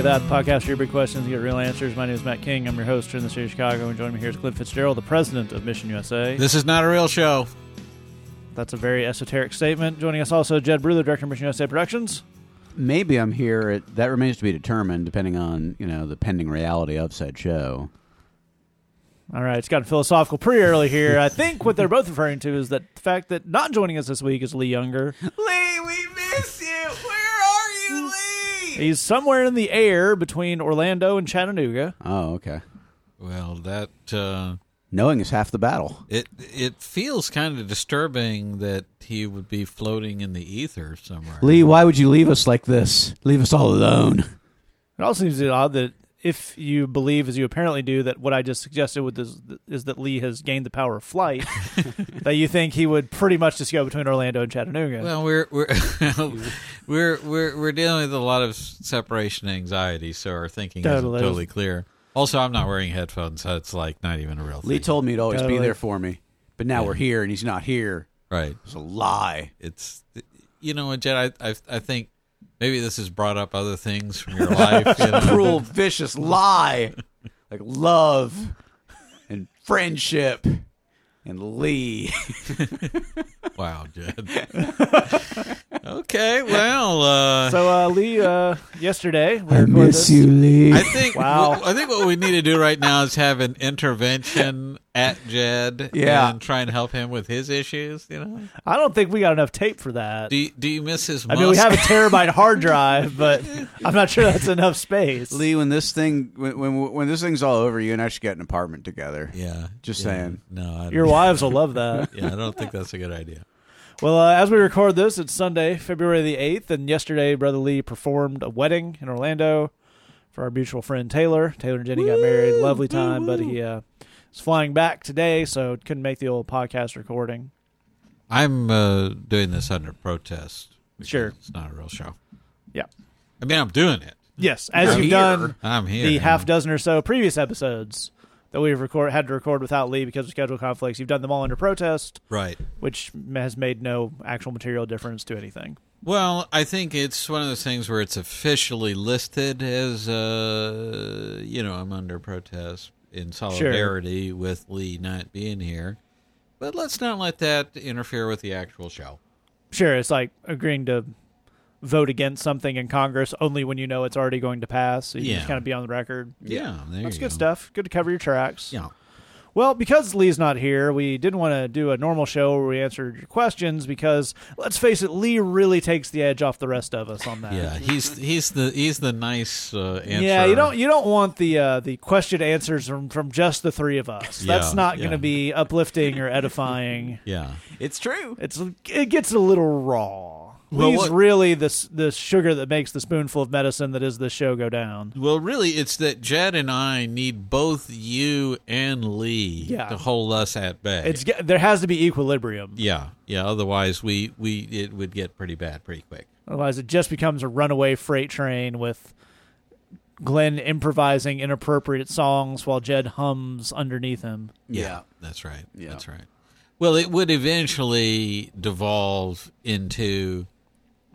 Say That, the podcast for your big questions, you get real answers. My name is Matt King. I'm your host here in the city of Chicago, and joining me here is Clint Fitzgerald, the president of Mission USA. This is not a real show. That's a very esoteric statement. Joining us also, Jed Brewer, director of Mission USA Productions. Maybe I'm here. At, that remains to be determined, depending on you know the pending reality of said show. All right, it's gotten philosophical pretty early here. I think what they're both referring to is that the fact that not joining us this week is Lee Younger. Lee, we miss you. Where are you, Lee? He's somewhere in the air between Orlando and Chattanooga. Oh, okay. Well, that uh, Knowing is half the battle. it it feels kind of disturbing that he would be floating in the ether somewhere. Lee, why would you leave us like this? Leave us all alone. It also seems odd that if you believe, as you apparently do, that what I just suggested with this is that Lee has gained the power of flight, that you think he would pretty much just go between Orlando and Chattanooga. Well, we're we're we're we're we're dealing with a lot of separation anxiety, so our thinking Totally. isn't totally clear. Also, I'm not wearing headphones, so it's like not even a real thing. Lee told me he'd always Totally. be there for me, but now Yeah. we're here and he's not here. right. It's a lie. It's you know, Jed. I I, I think maybe this has brought up other things from your life. You know? Cruel, vicious lie, like love and friendship and Lee. Wow, Jed. okay, well, uh, so uh, Lee, uh, yesterday we recorded this. Lee. I think Wow. I think what we need to do right now is have an intervention at Jed, Yeah. and try and help him with his issues. You know, I don't think we got enough tape for that. do you, do you miss his? I mean, we have a terabyte hard drive, but I'm not sure that's enough space. Lee, when this thing when, when when this thing's all over, you and I should get an apartment together. Yeah, Just yeah. saying. No, I Your wives will love that. Yeah, I don't think that's a good idea. Well, uh, as we record this, it's Sunday, February the 8th, and yesterday, Brother Lee performed a wedding in Orlando for our mutual friend Taylor. Taylor and Jenny got married. Lovely time, but he uh, is flying back today, so couldn't make the old podcast recording. I'm uh, doing this under protest. Sure. it's not a real show. Yeah. I mean, I'm doing it. Yes, as I'm you've here. done I'm here. the half dozen or so previous episodes that we've record, had to record without Lee because of schedule conflicts, you've done them all under protest, right. which has made no actual material difference to anything. Well, I think it's one of those things where it's officially listed as, uh, you know, I'm under protest in solidarity with Lee not being here. But let's not let that interfere with the actual show. Sure, it's like agreeing to vote against something in Congress only when you know it's already going to pass. So you Yeah. just kind of be on the record. Yeah, there That's good go. stuff. Good to cover your tracks. Yeah. Well, because Lee's not here, we didn't want to do a normal show where we answered your questions because let's face it, Lee really takes the edge off the rest of us on that. Yeah, he's he's the he's the nice uh, answer. Yeah, you don't you don't want the uh, the question answers from, from just the three of us. That's Yeah, not yeah. going to be uplifting or edifying. Yeah. It's true. It's it gets a little raw. Well, Lee's what- really the the sugar that makes the spoonful of medicine that is the show go down. Well, really, it's that Jed and I need both you and Lee Yeah. to hold us at bay. It's there has to be equilibrium. yeah, yeah. Otherwise, we we it would get pretty bad pretty quick. Otherwise, it just becomes a runaway freight train with Glenn improvising inappropriate songs while Jed hums underneath him. Yeah. That's right. Yeah. That's right. Well, it would eventually devolve into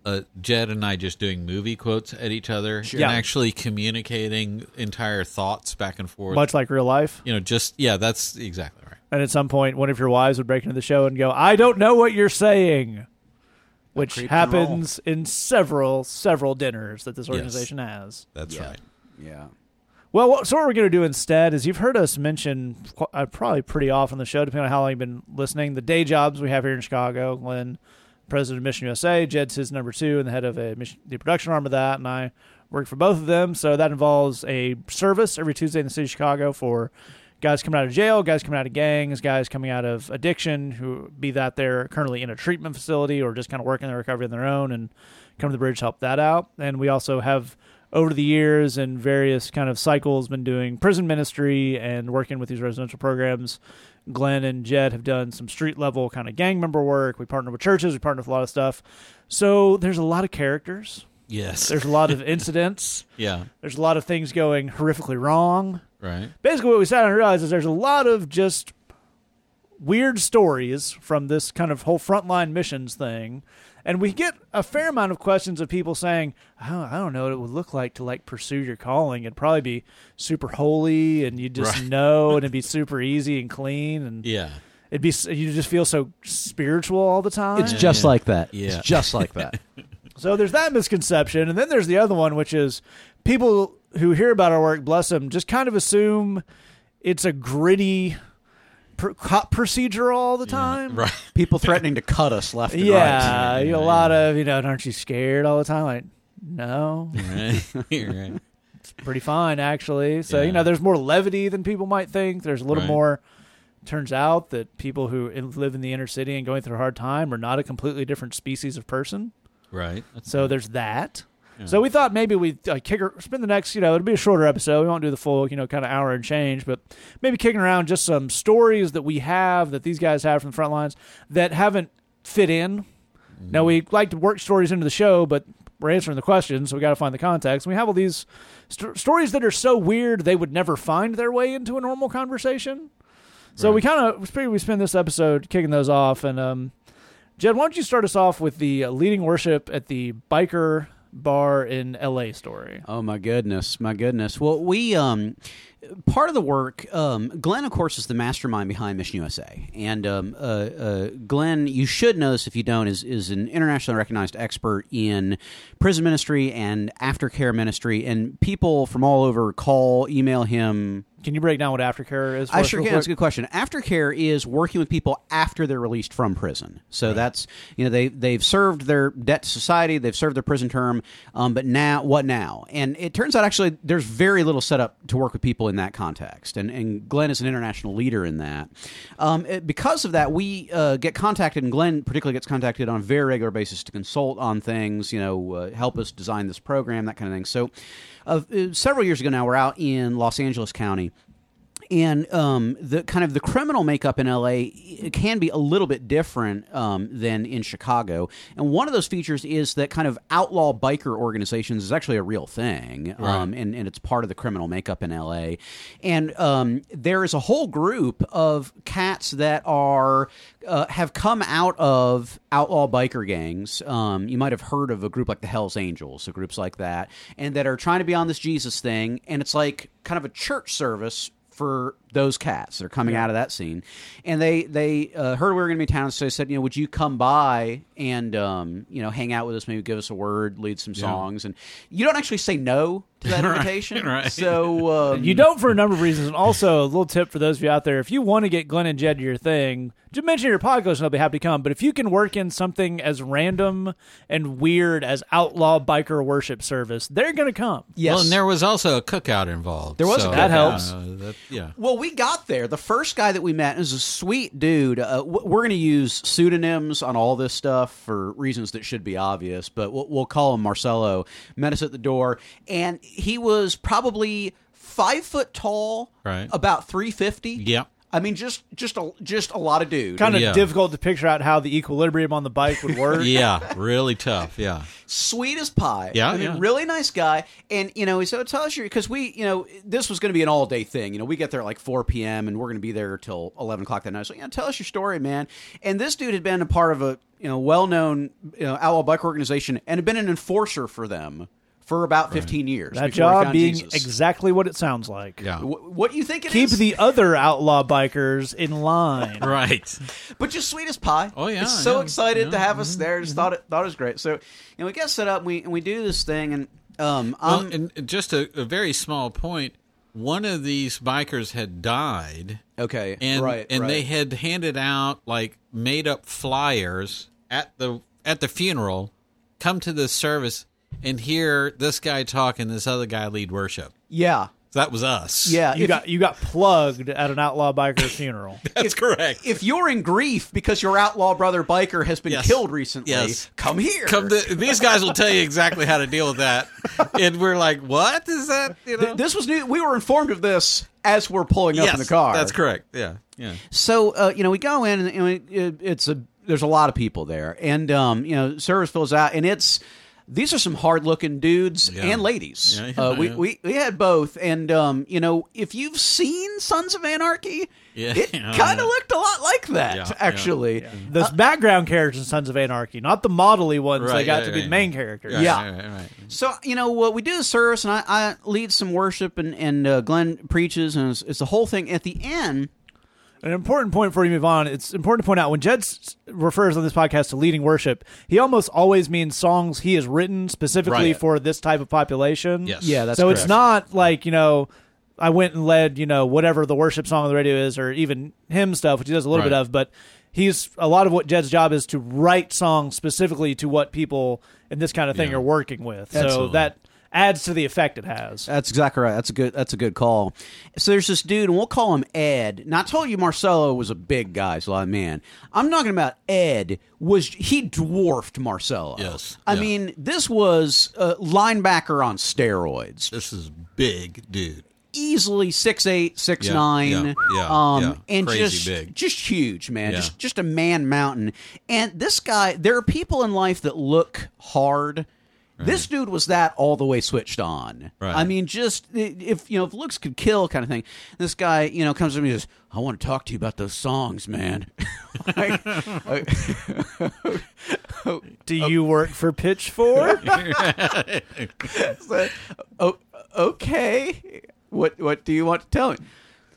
uh, Jed and I just doing movie quotes at each other and Yeah. actually communicating entire thoughts back and forth. Much like real life. you know, just yeah, that's exactly right. And at some point, one of your wives would break into the show and go, I don't know what you're saying. Which creep can roll. happens in several, several dinners that this Yes. organization has. That's Yeah. right. Yeah. Well, what, so what we're going to do instead is you've heard us mention uh, probably pretty often the show, depending on how long you've been listening, the day jobs we have here in Chicago. Glenn, president of Mission USA, Jed's his number two and the head of a the production arm of that, and I work for both of them. So that involves a service every Tuesday in the city of Chicago for guys coming out of jail, guys coming out of gangs, guys coming out of addiction, who be that they're currently in a treatment facility or just kind of working their recovery on their own and come to the bridge help that out. And we also have over the years and various kind of cycles been doing prison ministry and working with these residential programs. Glenn and Jed have done some street level kind of gang member work. We partner with churches, we partner with a lot of stuff. So there's a lot of characters. Yes. There's a lot of incidents. yeah. There's a lot of things going horrifically wrong. Right. Basically, what we sat and realized is there's a lot of just weird stories from this kind of whole frontline missions thing. And we get a fair amount of questions of people saying, oh, I don't know what it would look like to like pursue your calling. It'd probably be super holy and you'd just Right. know and it'd be super easy and clean and Yeah. it'd be you just feel so spiritual all the time. It's just yeah. like that. Yeah. It's just like that. So there's that misconception, and then there's the other one, which is people who hear about our work, bless them, just kind of assume it's a gritty pr- cop procedure all the time. Right. People threatening to cut us left and Yeah, right. you know, a lot of you know, aren't you scared all the time? Like, no, Right. Right. it's pretty fine actually. So Yeah. you know, there's more levity than people might think. There's a little Right. more. Turns out that people who live in the inner city and going through a hard time are not a completely different species of person. Right. That's So there's that. Yeah. So we thought maybe we'd uh, kick her, spend the next, you know, it'll be a shorter episode. We won't do the full, you know, kind of hour and change, but maybe kicking around just some stories that we have that these guys have from the front lines that haven't fit in. Now we like to work stories into the show, but we're answering the questions, so we got to find the context. We have all these st- stories that are so weird they would never find their way into a normal conversation. So we kind of figured we spend this episode kicking those off. And um, Jed, why don't you start us off with the uh, leading worship at the biker bar in L.A. story? Oh my goodness, my goodness. Well, we um, part of the work. Um, Glenn, of course, is the mastermind behind Mission USA, and um, uh, uh, Glenn, you should know this if you don't, is is an internationally recognized expert in prison ministry and aftercare ministry, and people from all over call, email him. Can you break down what aftercare is? For I sure can. That's a good question. Aftercare is working with people after they're released from prison. So that's you know they they've served their debt to society, they've served their prison term, um, but now what now? And it turns out actually there's very little setup to work with people in that context. And and Glenn is an international leader in that. Um, it- because of that, we uh, get contacted, and Glenn particularly gets contacted on a very regular basis to consult on things. You know, uh, help us design this program, that kind of thing. So. Uh, uh, several years ago now, we're out in Los Angeles County, and um, the kind of the criminal makeup in LA can be a little bit different um, than in Chicago. And one of those features is that kind of outlaw biker organizations is actually a real thing, um, and, and it's part of the criminal makeup in LA. And um, there is a whole group of cats that are uh, have come out of outlaw biker gangs. Um, you might have heard of a group like the Hell's Angels, so groups like that, and that are trying to be on this Jesus thing, and it's like kind of a church service for those cats that are coming out of that scene, and they they uh, heard we were going to be in town, so they said, you know, would you come by and um, you know hang out with us, maybe give us a word, lead some songs, and you don't actually say no to that Right, invitation, right. So um, You don't for a number of reasons. And also, a little tip for those of you out there: if you want to get Glenn and Jed to your thing, just mention your podcast, and they'll be happy to come. But if you can work in something as random and weird as outlaw biker worship service, they're going to come. Yes. Well, and there was also a cookout involved. There was a cookout. That helps. uh, that- yeah. Well, we got there. The first guy that we met is a sweet dude. Uh, we're going to use pseudonyms on all this stuff for reasons that should be obvious, but we'll, we'll call him Marcelo. Met us at the door, and he was probably five foot tall, Right. About three fifty. Yeah. I mean, just just a just a lot of dude. Kind of Yeah. difficult to picture out how the equilibrium on the bike would work. Yeah, really tough. Yeah. sweet as pie. Yeah, I mean, yeah. really nice guy. And you know, he said, tell us your because we, you know, this was going to be an all day thing. You know, we get there at like four p.m. and we're going to be there till eleven o'clock that night. So yeah, tell us your story, man. And this dude had been a part of a you know well known you know, outlaw bike organization and had been an enforcer for them for about fifteen years. That job found being Jesus. exactly what it sounds like. Yeah. Wh- what do you think it Keep is? the other outlaw bikers in line. Right. but just sweet as pie. Oh, yeah, Just so yeah, excited to yeah, have us there. Just thought it thought it was great. So you know, we get set up and we and we do this thing and um, Well, and just a, a very small point. One of these bikers had died, okay, and right, and right. they had handed out like made up flyers at the at the funeral. Come to the service and hear this guy talk and this other guy lead worship. yeah. So that was us. Yeah, You if- got you got plugged at an outlaw biker funeral. that's correct. if you're in grief because your outlaw brother biker has been Yes. killed recently, Yes. come here. Come to, these guys will tell you exactly how to deal with that, and we're like, "What is that?" You know, this was new. We were informed of this as we're pulling up yes, in the car. That's correct. Yeah, yeah. So uh, you know, we go in and, and it, it's a there's a lot of people there, and um, you know, service fills out, and it's these are some hard looking dudes Yeah. and ladies. Yeah, yeah, uh, we, we we had both, and um, you know, if you've seen Sons of Anarchy, Yeah. it Yeah, kind of looked a lot like that, Yeah, yeah. actually. The background characters in Sons of Anarchy, not the modelly ones. they Right, got right, to be the right. main characters. Right, Yeah. right, right, right. So you know, uh, we do the service, and I, I lead some worship, and and uh, Glenn preaches, and it's, it's the whole thing. At the end, An important point before you move on, it's important to point out when Jed refers on this podcast to leading worship, he almost always means songs he has written specifically Right. for this type of population. Yes. Yeah, that's so correct. it's not like, you know, I went and led, you know, whatever the worship song on the radio is or even hymn stuff, which he does a little bit of, but he's a lot of what Jed's job is to write songs specifically to what people in this kind of thing Yeah. are working with. So that adds to the effect it has. That's exactly right. That's a good. That's a good call. So there's this dude, and we'll call him Ed. Now I told you Marcelo was a big guy, so a man. I'm talking about Ed. Was he dwarfed Marcelo? Yes. I Yeah. mean, this was a linebacker on steroids. This is big, dude. Easily six eight, six Yeah, nine. yeah, yeah, um, yeah. and Crazy just big. just huge, man. Yeah. Just just a man mountain. And this guy, there are people in life that look hard. This dude was that all the way switched on. Right. I mean, just if you know, if looks could kill, kind of thing. This guy, you know, comes to me and says, "I want to talk to you about those songs, man." Like, Do you work for Pitchfork? so, oh, okay. What what do you want to tell me?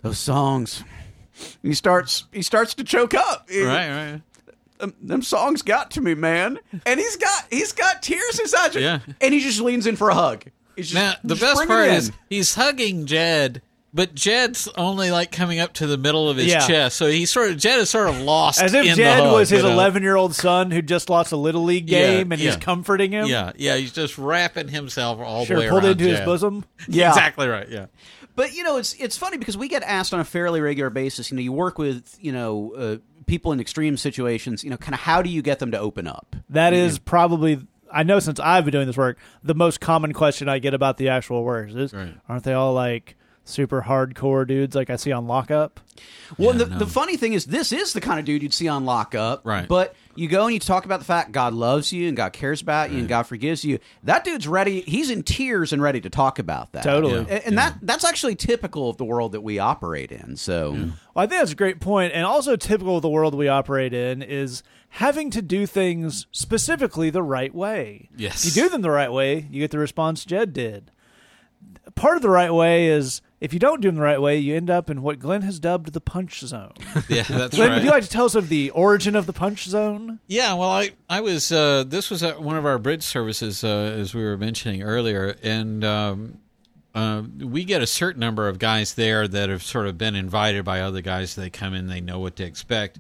Those songs. He starts he starts to choke up. Right, right. Them, them songs got to me, man. And he's got he's got tears in his eyes. Yeah. And he just leans in for a hug. He's just, Now, the just best part is he's hugging Jed, but Jed's only like coming up to the middle of his Yeah. chest. So he's sort of Jed is sort of lost As if in Jed the hug, was his 11 year old son who just lost a little league Yeah, game and he's comforting him. Yeah, yeah, he's just wrapping himself all Sure, the way pulled around into his bosom. Yeah. exactly right. Yeah, But you know, it's it's funny because we get asked on a fairly regular basis. You know, you work with you know uh, people in extreme situations. You know, kind of how do you get them to open up? That is probably, I know since I've been doing this work, the most common question I get about the actual works is, Right. aren't they all like super hardcore dudes like I see on Lockup? Well, Yeah, the, no. the funny thing is, this is the kind of dude you'd see on lockup. Right. But you go and you talk about the fact God loves you and God cares about you and God forgives you. That dude's ready. He's in tears and ready to talk about that. Totally. And, and that that's actually typical of the world that we operate in. So. Well, I think that's a great point. point, and also typical of the world we operate in is having to do things specifically the right way. Yes. If you do them the right way, you get the response Jed did. Part of the right way is if you don't do them the right way, you end up in what Glenn has dubbed the punch zone. yeah, that's Glenn, right. would you like to tell us of the origin of the punch zone? Yeah, well, I I was uh, this was at one of our bridge services uh, as we were mentioning earlier, and um, uh, we get a certain number of guys there that have sort of been invited by other guys. They come in, they know what to expect,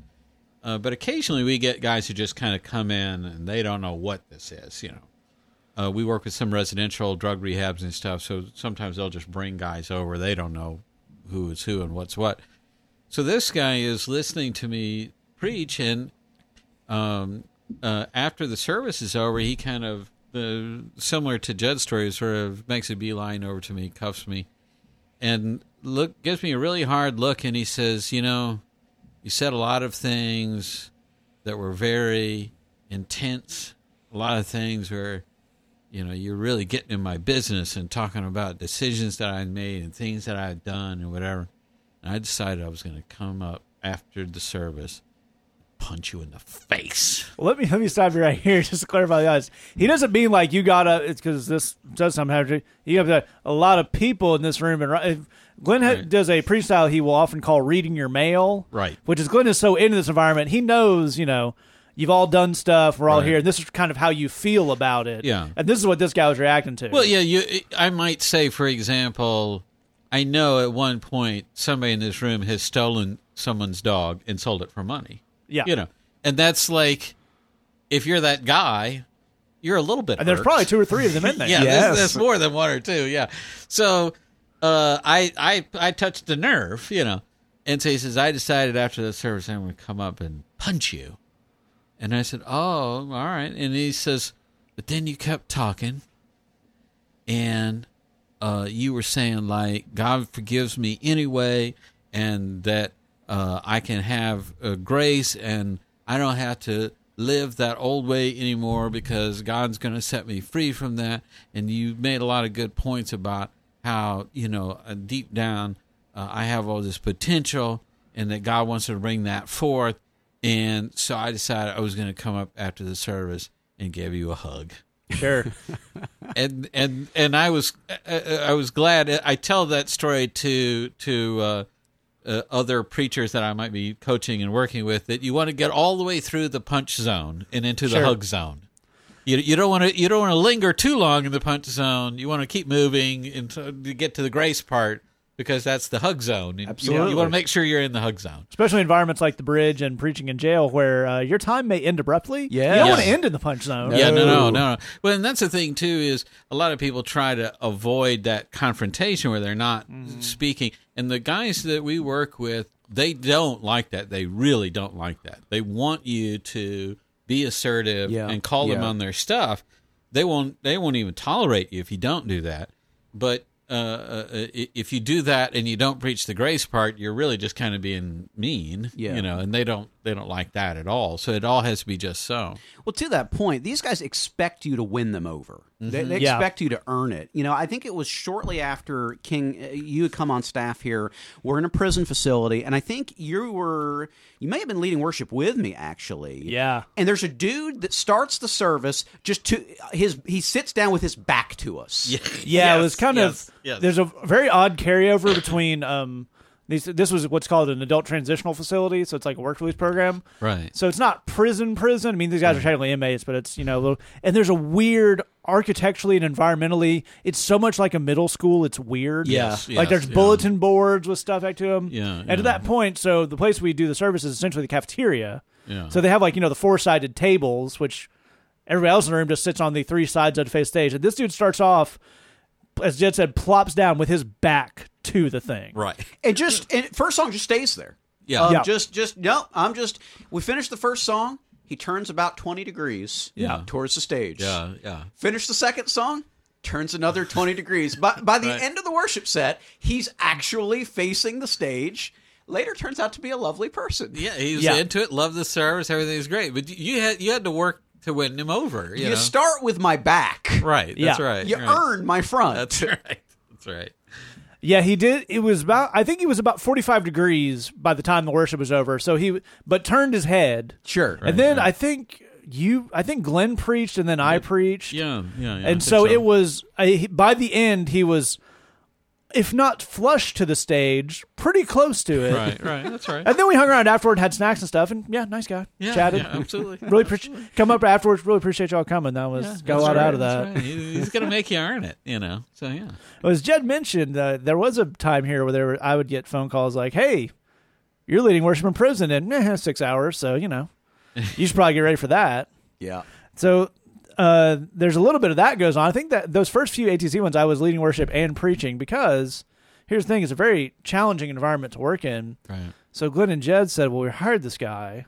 uh, but occasionally we get guys who just kind of come in and they don't know what this is. You know, uh, we work with some residential drug rehabs and stuff, so sometimes they'll just bring guys over. They don't know who is who and what's what. So this guy is listening to me preach, and um, uh, after the service is over, he kind of, similar to Jed's story, sort of makes a beeline over to me, cuffs me, and look gives me a really hard look, and he says, "You know, you said a lot of things that were very intense. A lot of things where." You know, you're really getting in my business and talking about decisions that I made and things that I've done and whatever. And I decided I was going to come up after the service, punch you in the face. Well, let me let me stop you right here just to clarify the audience. He doesn't mean like you gotta. It's because this does sometimes. You have a lot of people in this room, and Glenn Right. does a freestyle. He will often call reading your mail, Right. Which is Glenn is so into this environment. He knows, you know, you've all done stuff. We're all Right. here, and this is kind of how you feel about it. Yeah. and this is what this guy was reacting to. Well, yeah, you. I might say, for example, I know at one point somebody in this room has stolen someone's dog and sold it for money. Yeah. you know, and that's like, if you're that guy, you're a little bit. and there's probably two or three of them in there. yeah, Yes. there's, there's more than one or two. Yeah. So uh, I I I touched the nerve, you know, and so he says, I decided after the service I'm going to come up and punch you, and I said, Oh, all right. And he says, but then you kept talking, and uh, you were saying like God forgives me anyway, and that uh, I can have uh, grace, and I don't have to live that old way anymore because God's going to set me free from that. And you made a lot of good points about how, you know, uh, deep down, uh, I have all this potential and that God wants to bring that forth. And so I decided I was going to come up after the service and give you a hug. Sure. and and and I was I was glad. I tell that story to to uh, uh, other preachers that I might be coaching and working with that you want to get all the way through the punch zone and into Sure. the hug zone. You, you don't want to you don't want to linger too long in the punch zone. You want to keep moving until to get to the grace part because that's the hug zone. And, you know, Absolutely. you want to make sure you're in the hug zone. Especially environments like the bridge and preaching in jail, where uh, your time may end abruptly. Yeah. you don't want to end in the punch zone. Yeah, no, No. no, no, no. Well, and that's the thing too is a lot of people try to avoid that confrontation where they're not speaking, and the guys that we work with, they don't like that. They really don't like that. They want you to be assertive Yeah. and call them on their stuff. They won't. They won't even tolerate you if you don't do that. But uh, uh, if you do that and you don't preach the grace part, you're really just kind of being mean. Yeah. You know, and they don't. They don't like that at all. So it all has to be just so. Well, to that point, these guys expect you to win them over. They, they Yeah. expect you to earn it. You know, I think it was shortly after King, uh, you had come on staff here. We're in a prison facility, and I think you were, you may have been leading worship with me, actually. Yeah. And there's a dude that starts the service just to his, he sits down with his back to us. Yeah, it Yes, was kind yes, of. yes. There's a very odd carryover between. Um, these, this was what's called an adult transitional facility, so it's like a work release program. Right. So it's not prison, prison. I mean, these guys are technically inmates, but it's you know, a little, and there's a weird architecturally and environmentally. It's so much like a middle school. It's weird. Yes, like there's yeah. bulletin boards with stuff back to them. Yeah, and yeah. to that point, so the place we do the service is essentially the cafeteria. Yeah. So they have like you know the four sided tables, which everybody else in the room just sits on the three sides of the face stage. And this dude starts off, as Jed said, plops down with his back to the thing. Right. And just, and first song just stays there. Yeah. Um, Yeah. Just, just, no, I'm just, we finished the first song. He turns about 20 degrees Yeah. towards the stage. Yeah. Yeah. Finish the second song, turns another 20 degrees. By, by the Right. end of the worship set, he's actually facing the stage. Later turns out to be a lovely person. Yeah, he was Yeah. into it, loved the service, everything everything's great. But you had you had to work to win him over. You, You know? start with my back. right. That's Yeah. right. You right. earn my front. That's right. That's right. Yeah, he did. It was about. I think he was about forty five degrees by the time the worship was over. So he, but turned his head, sure. and then I think you. I think Glenn preached, and then I preached. Yeah. Yeah. yeah I and think so, it was I, he- by the end he was if not flush to the stage pretty close to it right. Right. That's right. and then we hung around afterward had snacks and stuff and yeah nice guy Yeah. chatted Yeah, absolutely. really appreciate come up afterwards really appreciate y'all coming that was Yeah, got a lot right, out of that right. He's gonna make you earn it. You know. So yeah. as jed mentioned uh, there was a time here where there were, i would get phone calls like hey you're leading worship in prison in eh, six hours so you know you should probably get ready for that yeah. So uh, there's a little bit of that goes on. I think that those first few ATC ones, I was leading worship and preaching because here's the thing: it's a very challenging environment to work in. Right. So Glenn and Jed said, "Well, we hired this guy.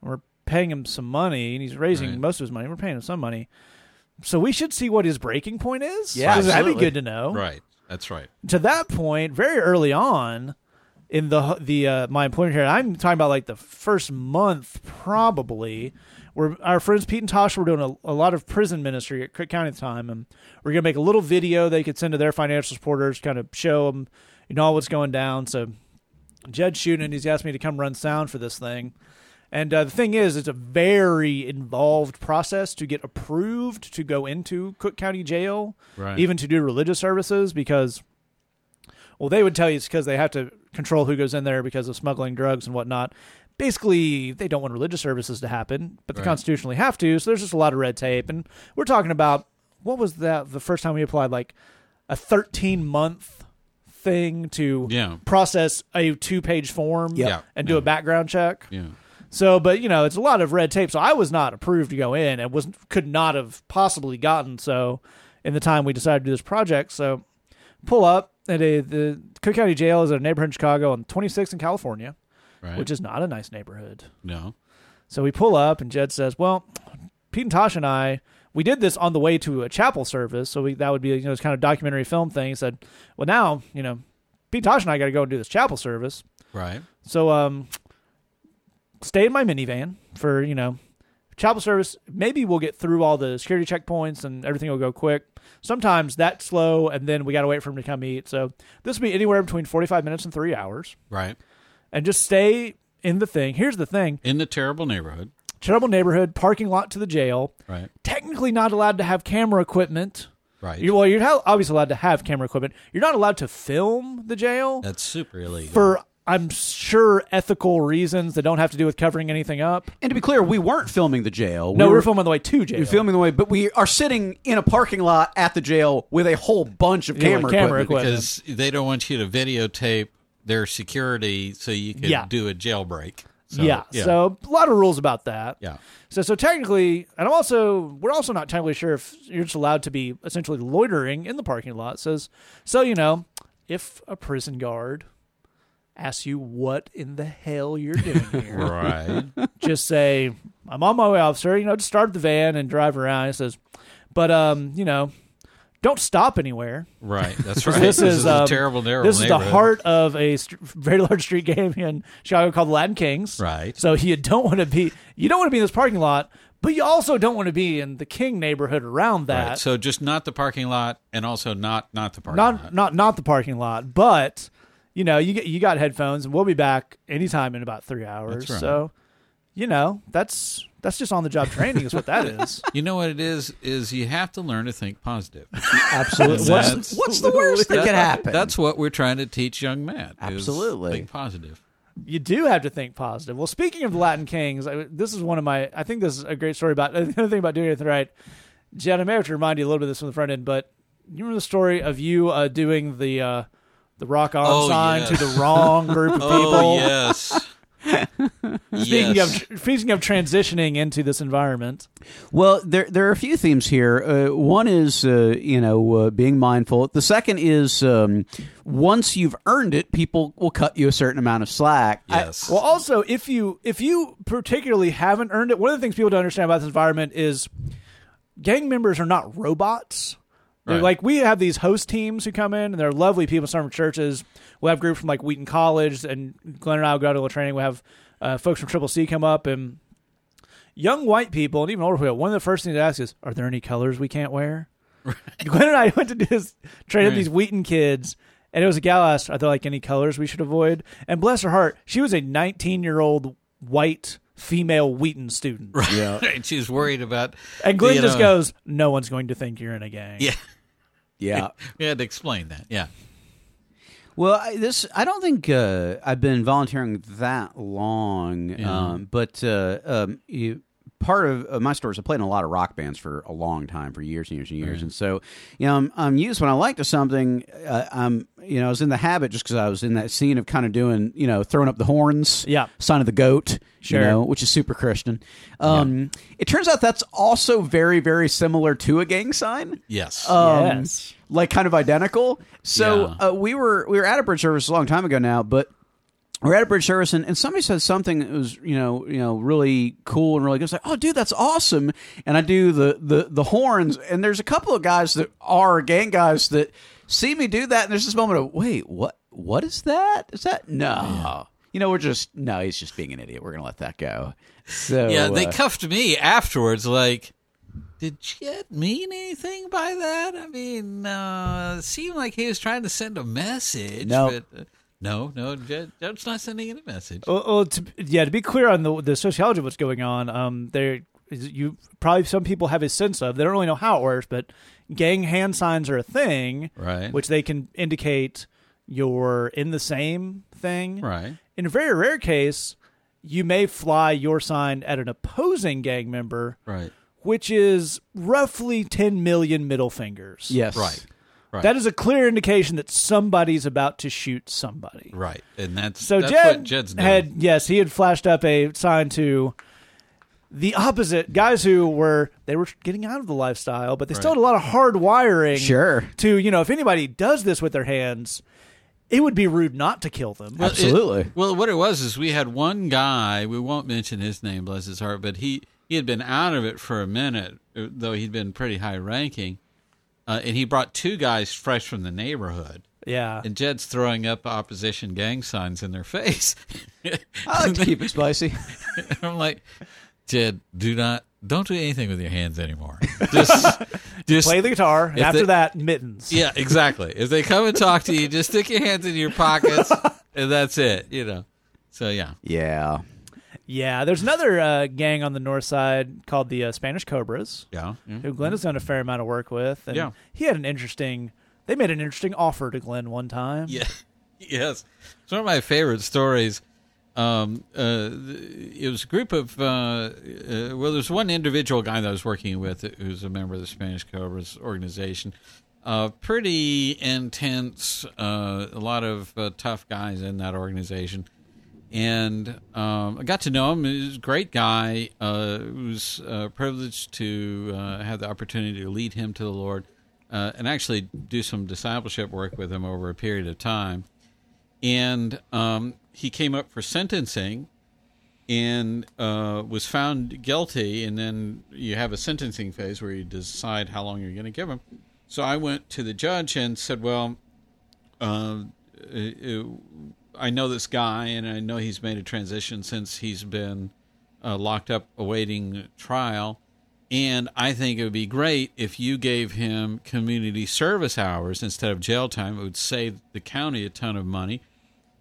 We're paying him some money, and he's raising Right. most of his money. We're paying him some money." So we should see what his breaking point is. Yeah, that'd be good to know. Right. That's right. To that point, very early on in the the uh, my employment here, I'm talking about like the first month probably, where our friends Pete and Tosh were doing a, a lot of prison ministry at Cook County at the time, and we're gonna make a little video they could send to their financial supporters, kind of show them, you know, what's going down. So Jed's shooting, he's asked me to come run sound for this thing. And uh, the thing is, it's a very involved process to get approved to go into Cook County Jail, Right. even to do religious services, because, well, they would tell you it's because they have to control who goes in there because of smuggling drugs and whatnot. Basically, they don't want religious services to happen, but they Right. constitutionally have to. So there's just a lot of red tape, and we're talking about what was that the first time we applied, like a 13 month thing to Yeah. process a two page form Yeah. and do Yeah. a background check. Yeah. So, but you know, it's a lot of red tape. So I was not approved to go in, and was could not have possibly gotten so in the time we decided to do this project. So, pull up at a the Cook County Jail is a neighborhood in Chicago on 26th in California, Right. which is not a nice neighborhood. no. So we pull up, and Jed says, "Well, Pete and Tosh and I." We did this on the way to a chapel service, so we, that would be you know this kind of documentary film thing. He said, "Well, now you know, Pete Tosh and I got to go and do this chapel service." Right. So um stay in my minivan for, you know, chapel service, maybe we'll get through all the security checkpoints and everything will go quick. Sometimes that's slow, and then we got to wait for him to come eat. So this will be anywhere between 45 minutes and three hours. Right. And just stay in the thing. Here's the thing In the terrible neighborhood. terrible neighborhood, parking lot to the jail. Right. Technically not allowed to have camera equipment. Right. You, well, you're ha- obviously allowed to have camera equipment. You're not allowed to film the jail That's super illegal. for, I'm sure, ethical reasons that don't have to do with covering anything up. And to be clear, we weren't filming the jail. No, we we were were filming the way to jail. We're filming the way, but we are sitting in a parking lot at the jail with a whole bunch of Yeah, camera, camera equipment. equipment. because they don't want you to videotape their security so you can Yeah. do a jailbreak. So, yeah. So a lot of rules about that. yeah. So so technically, and I'm also we're also not technically sure if you're just allowed to be essentially loitering in the parking lot. It says so you know if a prison guard asks you what in the hell you're doing here, Right. just say I'm on my way, officer. You know, just start the van and drive around. It says, but um, you know, don't stop anywhere. right. That's right. This is, a um, terrible terrible This is the heart of a st- very large street game in Chicago called the Latin Kings. Right. So you don't want to be you don't want to be in this parking lot, but you also don't want to be in the King neighborhood around that. Right. So just not the parking lot and also not not the parking not lot. not not the parking lot, but you know you get you got headphones, and we'll be back anytime in about three hours. Right. So you know that's that's just on the job training is what that is. You know what it is? Is you have to learn to think positive. Absolutely. That's- What's, what's the worst that could happen? That's what we're trying to teach young men. Absolutely. think positive. You do have to think positive. Well, speaking of Latin Kings, I, this is one of my. I think this is a great story about the other thing about doing it right. Jed, I may have to remind you a little bit of this from the front end, but you remember the story of you uh, doing the uh, the rock on Oh, sign yes. to the wrong group of people. Oh yes. Speaking yes. of speaking of transitioning into this environment, Well, there there are a few themes here. Uh, one is uh, you know uh, being mindful. The second is um, once you've earned it, people will cut you a certain amount of slack. I- yes. well, also if you if you particularly haven't earned it, one of the things people don't understand about this environment is gang members are not robots. They're Right. Like we have these host teams who come in, and they're lovely people. Some from churches. We have groups from like Wheaton College, and Glenn and I will go to a training. We have uh, folks from Triple C come up, and young white people, and even older people. One of the first things to ask is, "Are there any colors we can't wear?" Right. Glenn and I went to do this train up Right. these Wheaton kids, and it was a gal asked, "Are there like any colors we should avoid?" And bless her heart, she was a 19 year old white female Wheaton student, Right. Yeah. Right. She's worried about. and Glenn you just know, goes, "No one's going to think you're in a gang." Yeah. Yeah. We had to explain that. Yeah. Well, I, this I don't think uh, I've been volunteering that long, Yeah. um, but uh, um, you, part of, of my story is I played in a lot of rock bands for a long time, for years and years and years, Right. and so you know I'm, I'm used when I like to something. Uh, I'm you know I was in the habit just because I was in that scene of kind of doing you know throwing up the horns, Yeah. sign of the goat, Sure. you know, which is super Christian. Um, It turns out that's also very very similar to a gang sign Yes. um, Yes. like kind of identical. So Yeah. uh, we were we were at a bridge service a long time ago now, but we're at a bridge service and, and somebody said something that was you know you know really cool and really good. It's like, oh, dude, that's awesome. And I do the the the horns, and there's a couple of guys that are gang guys that see me do that, and there's this moment of wait, what what is that? Is that no? You know, we're just no. He's just being an idiot. We're gonna let that go. So yeah. They uh, cuffed me afterwards. Like, did Jed mean anything by that? I mean, uh, it seemed like he was trying to send a message. No. But, uh, no, no. Jed, not sending any message. Well, well to, yeah, to be clear on the the sociology of what's going on, um, there is- you probably some people have a sense of. They don't really know how it works, but gang hand signs are a thing, Right. which they can indicate you're in the same thing. Right. In a very rare case, you may fly your sign at an opposing gang member, Right. which is roughly 10 million middle fingers. yes, Right. Right. That is a clear indication that somebody's about to shoot somebody. Right. And that's So that's Jed what Jed's doing. had yes, he had flashed up a sign to the opposite guys who were they were getting out of the lifestyle, but they still had a lot of hard wiring. Sure. To you know, if anybody does this with their hands, it would be rude not to kill them. Well, it- Absolutely. well, what it was is we had one guy. We won't mention his name, bless his heart, but he he had been out of it for a minute, uh, though he'd been pretty high ranking, uh, and he brought two guys fresh from the neighborhood. yeah. And Jed's throwing up opposition gang signs in their face. I like to keep it spicy. I'm like, Jed, do not don't do anything with your hands anymore. Just, just play the guitar. And after they, that, mittens. Yeah, exactly. if they come and talk to you, just stick your hands in your pockets, and that's it. You know. So yeah. Yeah. Yeah, there's another uh, gang on the north side called the uh, Spanish Cobras. Yeah, yeah. Who Glenn has done a fair amount of work with. And yeah. He had an interesting. They made an interesting offer to Glenn one time. Yeah. Yes. It's one of my favorite stories. Um, uh, it was a group of uh, uh, well, there's one individual guy that I was working with who's a member of the Spanish Cobras organization. Uh, pretty intense, uh, a lot of uh, tough guys in that organization, and um, I got to know him. He was a great guy. Uh, it was privileged to have the opportunity to lead him to the Lord, and actually do some discipleship work with him over a period of time and um, he came up for sentencing and uh, was found guilty. And then you have a sentencing phase where you decide how long you're going to give him. So I went to the judge and said, "Well, uh, I know this guy, and I know he's made a transition since he's been uh, locked up awaiting trial." And I think it would be great if you gave him community service hours instead of jail time. It would save the county a ton of money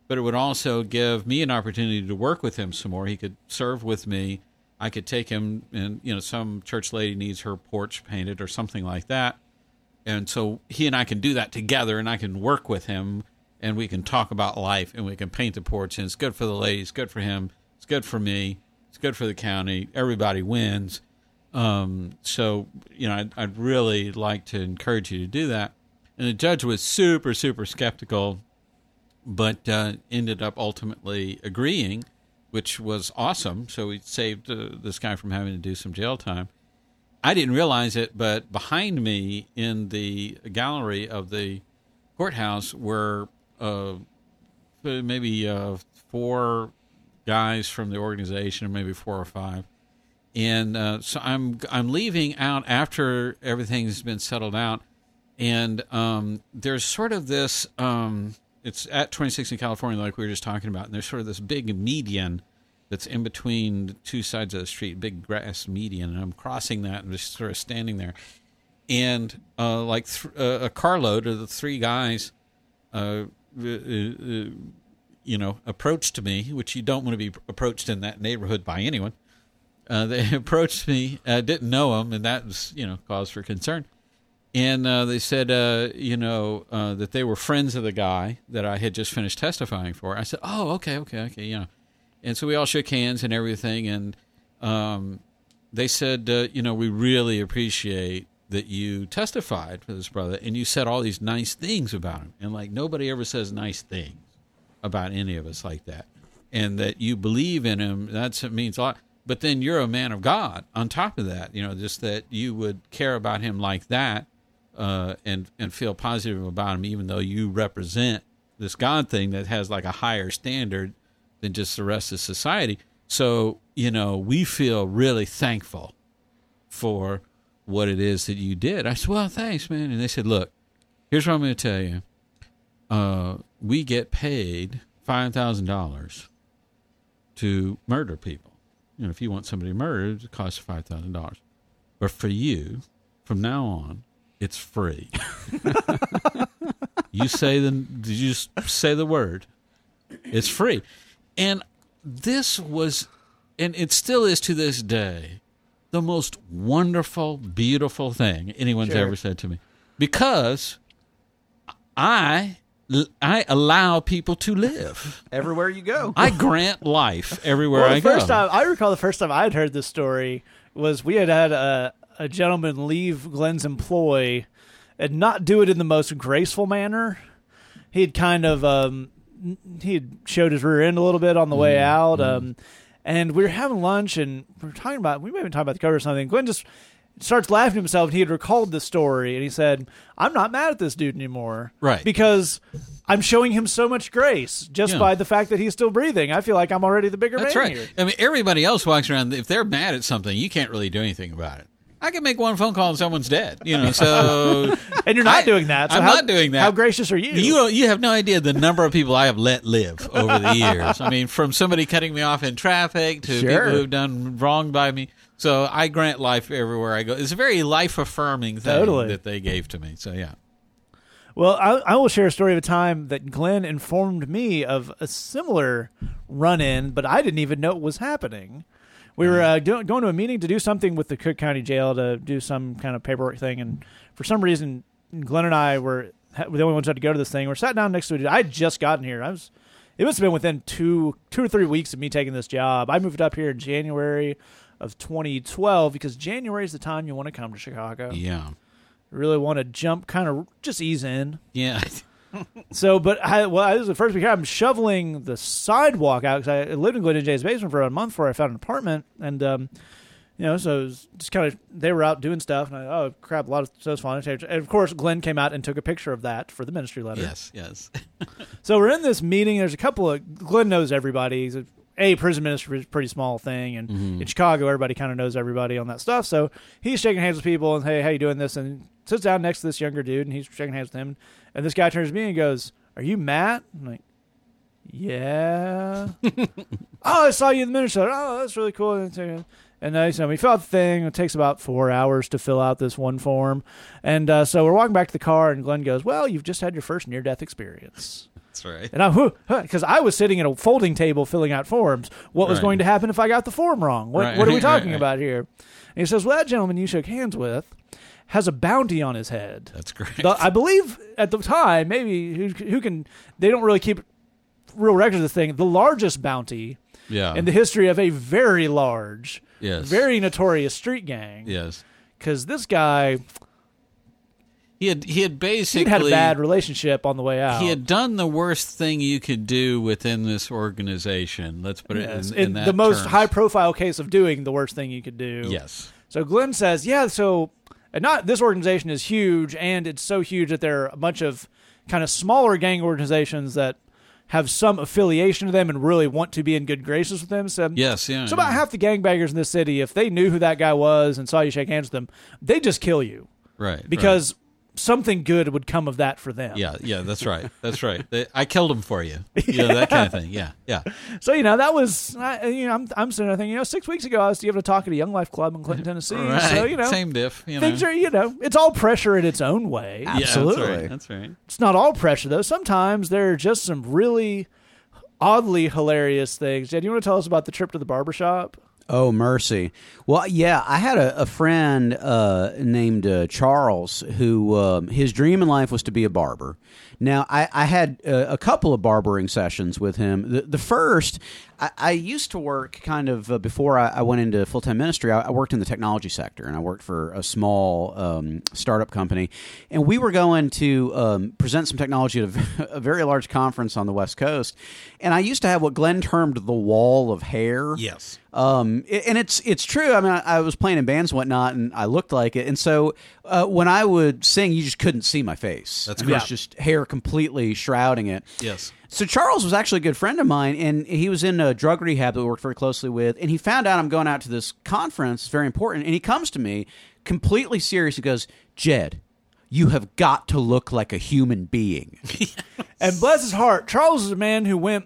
but it would also give me an opportunity to work with him some more. He could serve with me. I could take him, and you know, some church lady needs her porch painted or something like that, and so he and I can do that together, and I can work with him, and we can talk about life, and we can paint the porch, and it's good for the ladies, good for him, it's good for me, it's good for the county. Everybody wins. Um, so you know, I'd, I'd really like to encourage you to do that. And the judge was super, super skeptical but uh, ended up ultimately agreeing, which was awesome. So we saved uh, this guy from having to do some jail time. I didn't realize it, but behind me in the gallery of the courthouse were uh, maybe uh, four guys from the organization, or maybe four or five. And uh, so I'm I'm leaving out after everything's been settled out, and um, there's sort of this um, it's at 26 in California, like we were just talking about, and there's sort of this big median that's in between two sides of the street, big grass median, and I'm crossing that and just sort of standing there, and uh, like th- uh, a carload of the three guys, uh, uh, uh, you know, approached me, which you don't want to be approached in that neighborhood by anyone. Uh, they approached me. I didn't know them, and that was you know cause for concern and uh, they said, uh, you know, uh, that they were friends of the guy that I had just finished testifying for. I said, oh, okay, okay, okay, you know. And so we all shook hands and everything, and um, they said, uh, you know, we really appreciate that you testified for this brother, and you said all these nice things about him, and like nobody ever says nice things about any of us like that, and that you believe in him. That's it means a lot. But then you're a man of God. On top of that, you know, just that you would care about him like that uh, and and feel positive about him, even though you represent this God thing that has like a higher standard than just the rest of society. So you know, we feel really thankful for what it is that you did. I said, well, thanks, man. And they said, look, here's what I'm going to tell you. Uh, we get paid five thousand dollars to murder people. You know, if you want somebody murdered, it costs five thousand dollars. But for you, from now on, it's free. you say the you just say the word. It's free. And this was and it still is to this day the most wonderful, beautiful thing anyone's sure. ever said to me. Because I I allow people to live everywhere you go. I grant life everywhere well, I go. First time I recall the first time I had heard this story was we had had a a gentleman leave Glenn's employ and not do it in the most graceful manner. He had kind of um, he had showed his rear end a little bit on the mm, way mm-hmm. out. Mm. Um, and we were having lunch and we were talking about we may have been talking about the cover or something. Glenn just starts laughing to himself. and He had recalled the story and he said, "I'm not mad at this dude anymore, right? Because I'm showing him so much grace just yeah. by the fact that he's still breathing. I feel like I'm already the bigger That's man right. here. I mean, everybody else walks around. If they're mad at something, you can't really do anything about it. I can make one phone call and someone's dead. You know, so and you're not I, doing that. So I'm how, not doing that. How gracious are you? You you have no idea the number of people I have let live over the years. I mean, from somebody cutting me off in traffic to sure. people who've done wrong by me. So I grant life everywhere I go. It's a very life affirming thing Totally. that they gave to me. So yeah. Well, I, I will share a story of a time that Glenn informed me of a similar run in, but I didn't even know it was happening. We were uh, do, going to a meeting to do something with the Cook County Jail to do some kind of paperwork thing, and for some reason, Glenn and I were the only ones who had to go to this thing. We're sat down next to it. I had just gotten here. I was. It must have been within two two or three weeks of me taking this job. I moved up here in January of 2012 because January is the time you want to come to Chicago. Yeah. Really want to jump, kind of just ease in. Yeah. So, but I, well, this is the first week here. I'm shoveling the sidewalk out because I lived in Glenn and Jay's basement for a month before I found an apartment, and um, you know, so it was just kind of they were out doing stuff, and I oh crap, a lot of stuff's fun. And of course, Glenn came out and took a picture of that for the ministry letter. yes. Yes. So we're in this meeting. There's a couple of Glenn knows everybody. He's a, a prison ministry is a pretty small thing, and Mm-hmm. in Chicago, everybody kind of knows everybody on that stuff. So he's shaking hands with people and hey, how you doing this? And sits down next to this younger dude, and he's shaking hands with him. And this guy turns to me and goes, "Are you Matt?" I'm like, "Yeah." oh, I saw you in the ministry. Oh, that's really cool. And uh, so we fill out the thing. It takes about four hours to fill out this one form. And uh, so we're walking back to the car, and Glenn goes, "Well, you've just had your first near-death experience." That's right. And I'm because I was sitting at a folding table filling out forms. What was Right. going to happen if I got the form wrong? What, Right, what are we talking right. about here? And he says, "Well, that gentleman you shook hands with has a bounty on his head. That's great. The- I believe at the time, maybe who, who can they don't really keep real records of this thing. The largest bounty yeah. in the history of a very large, yes. very notorious street gang. Yes. Because this guy, He had he had basically he'd had a bad relationship on the way out. he had done the worst thing you could do within this organization. Let's put Yes, it in, in the most terms. high profile case of doing the worst thing you could do. Yes. So Glenn says, yeah, so and not this organization is huge and it's so huge that there are a bunch of kind of smaller gang organizations that have some affiliation to them and really want to be in good graces with them. So Yes. Yeah. so about half the gangbangers in this city, if they knew who that guy was and saw you shake hands with them, they just kill you right. right. Because something good would come of that for them. Yeah. Yeah. That's right. That's right. They- I killed him for you. You know that kind of thing. Yeah. Yeah. So you know that was I, you know I'm I'm sitting there thinking you know six weeks ago I was giving a talk at a Young Life Club in Clinton, Tennessee. Right. So you know Same diff. You things know. are you know it's all pressure in its own way. Yeah, that's Absolutely. right. That's right. It's not all pressure though. Sometimes there are just some really oddly hilarious things. Jed, you want to tell us about the trip to the barbershop? Oh mercy! Well, yeah, I had a, a friend uh, named uh, Charles who um, his dream in life was to be a barber. Now, I, I had uh, a couple of barbering sessions with him. The, the first, I, I used to work kind of uh, before I, I went into full time ministry. I, worked in the technology sector, and I worked for a small um, startup company. And we were going to um, present some technology at a, a very large conference on the West Coast. And I used to have what Glenn termed the wall of hair. Yes. Um, and it's it's true. I mean, I, I was playing in bands and whatnot, and I looked like it. And so uh, when I would sing, you just couldn't see my face. That's I mean, just hair completely shrouding it. Yes. So Charles was actually a good friend of mine, and he was in a drug rehab that we worked very closely with. And he found out I'm going out to this conference, it's very important, and he comes to me completely serious. He goes, "Jed, you have got to look like a human being." And bless his heart, Charles is a man who went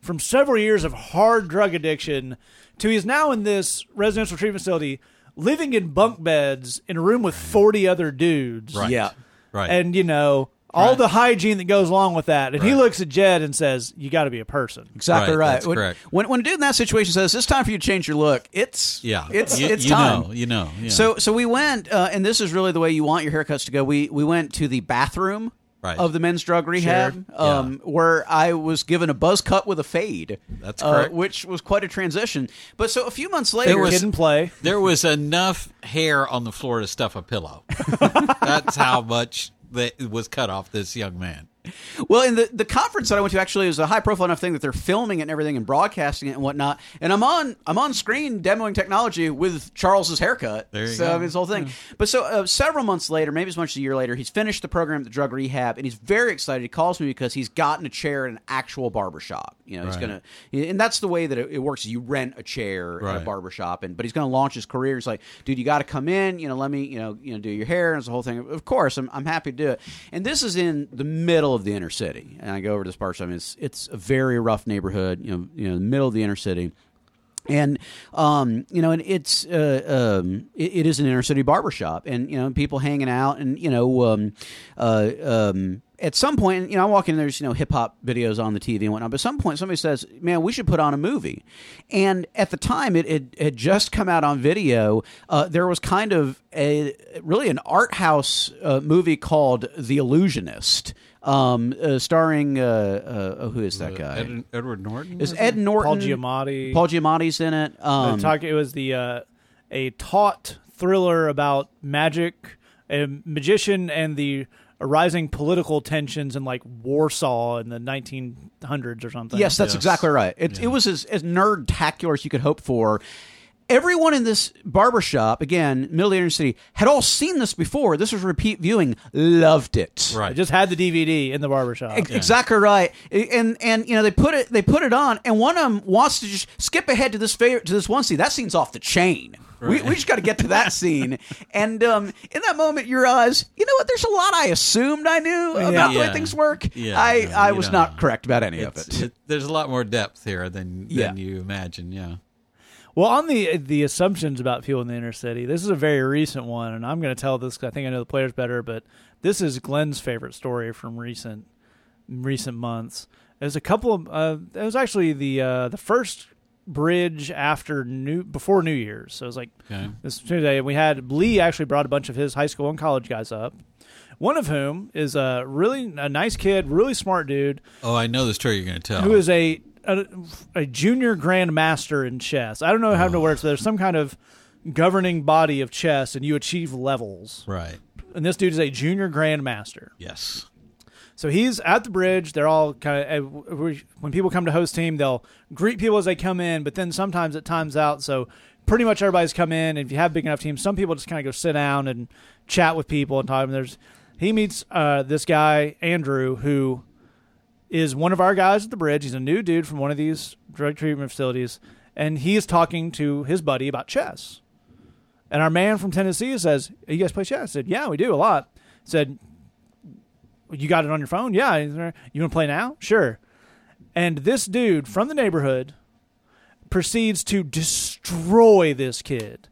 from several years of hard drug addiction to he's now in this residential treatment facility living in bunk beds in a room with 40 other dudes. Right. Yeah. Right. And, you know, all Right. the hygiene that goes along with that. And he looks at Jed and says, You got to be a person. Exactly Right, right. that's when, correct. When, when a dude in that situation says it's time for you to change your look, it's yeah. it's you, it's you time. know. You know. Yeah. So so we went, uh, and this is really the way you want your haircuts to go. We we went to the bathroom Right. of the men's drug rehab, Sure. um, where I was given a buzz cut with a fade. That's uh, correct. which was quite a transition. But so a few months later, There was- Kid 'n Play. there was enough hair on the floor to stuff a pillow. That's how much that was cut off this young man. Well, in the, the conference that I went to actually is a high profile enough thing that they're filming it and everything and broadcasting it and whatnot. And I'm on I'm on screen demoing technology with Charles's haircut. There you so go. I mean, this whole thing. But so uh, several months later, maybe as much as a year later, he's finished the program at the drug rehab and he's very excited. He calls me because he's gotten a chair in an actual barber shop. You know, he's Right. gonna and that's the way that it, it works. You rent a chair at a Right. barber shop, and but he's gonna launch his career. He's like, dude, you got to come in. You know, let me you know you know do your hair and it's the whole thing. Of course, I'm I'm happy to do it. And this is in the middle of the inner city and I go over to this part. I mean, it's it's a very rough neighborhood. You know, you know, the middle of the inner city. and um, you know, and it's uh, um, it, it is an inner city barbershop, and you know, people hanging out, and you know, um, uh, um, at some point, you know, I walk in, there's you know hip hop videos on the TV and whatnot. But at some point, somebody says, "Man, we should put on a movie," and at the time, it it had just come out on video. Uh, there was kind of a really an art house uh, movie called The Illusionist um, uh, starring uh, uh, oh, who is that guy? Ed, Edward Norton. Is Ed Norton? Paul Giamatti. Paul Giamatti's in it. Um, talk, it was the uh, a taut thriller about magic, a magician, and the arising political tensions in like Warsaw in the 1900s or something. Yes, that's Yes. exactly right. It, Yeah. it was as, as nerd-tacular as you could hope for. Everyone in this barbershop, again, middle of the inner city, had all seen this before. This was repeat viewing. Loved it. I Right. just had the DVD in the barbershop. Ex- Exactly right, and and you know they put it they put it on, and one of them wants to just skip ahead to this favorite to this one scene. That scene's off the chain. We, we just got to get to that scene, and um, in that moment, your eyes, you know what? There's a lot I assumed I knew about the way things work. Yeah, I no, I was don't correct about any of it. it- there's a lot more depth here than Yeah. than you imagine. Yeah. Well, on the the assumptions about people in the inner city, this is a very recent one, and I'm going to tell this because I think I know the players better. But this is Glenn's favorite story from recent recent months. There's a couple of. Uh, it was actually the uh, the first bridge after new before New Year's. So it was like Okay. this Tuesday. And we had Lee actually brought a bunch of his high school and college guys up. One of whom is a really a nice kid, really smart dude Oh, I know the story you're going to tell. who is a, a a junior grandmaster in chess. I don't know how to work. So there's some kind of governing body of chess, and you achieve levels. right? And this dude is a junior grandmaster. Yes. So he's at the bridge. They're all kind of when people come to host team, they'll greet people as they come in, but then sometimes it times out. So pretty much everybody's come in. And if you have big enough teams, some people just kind of go sit down and chat with people and talk. And there's he meets uh, this guy Andrew who is one of our guys at the bridge. He's a new dude from one of these drug treatment facilities, and he is talking to his buddy about chess. And our man from Tennessee says, "You guys play chess?" I said, "Yeah, we do a lot." Said, "You got it on your phone?" Yeah. You want to play now? Sure. And this dude from the neighborhood proceeds to destroy this kid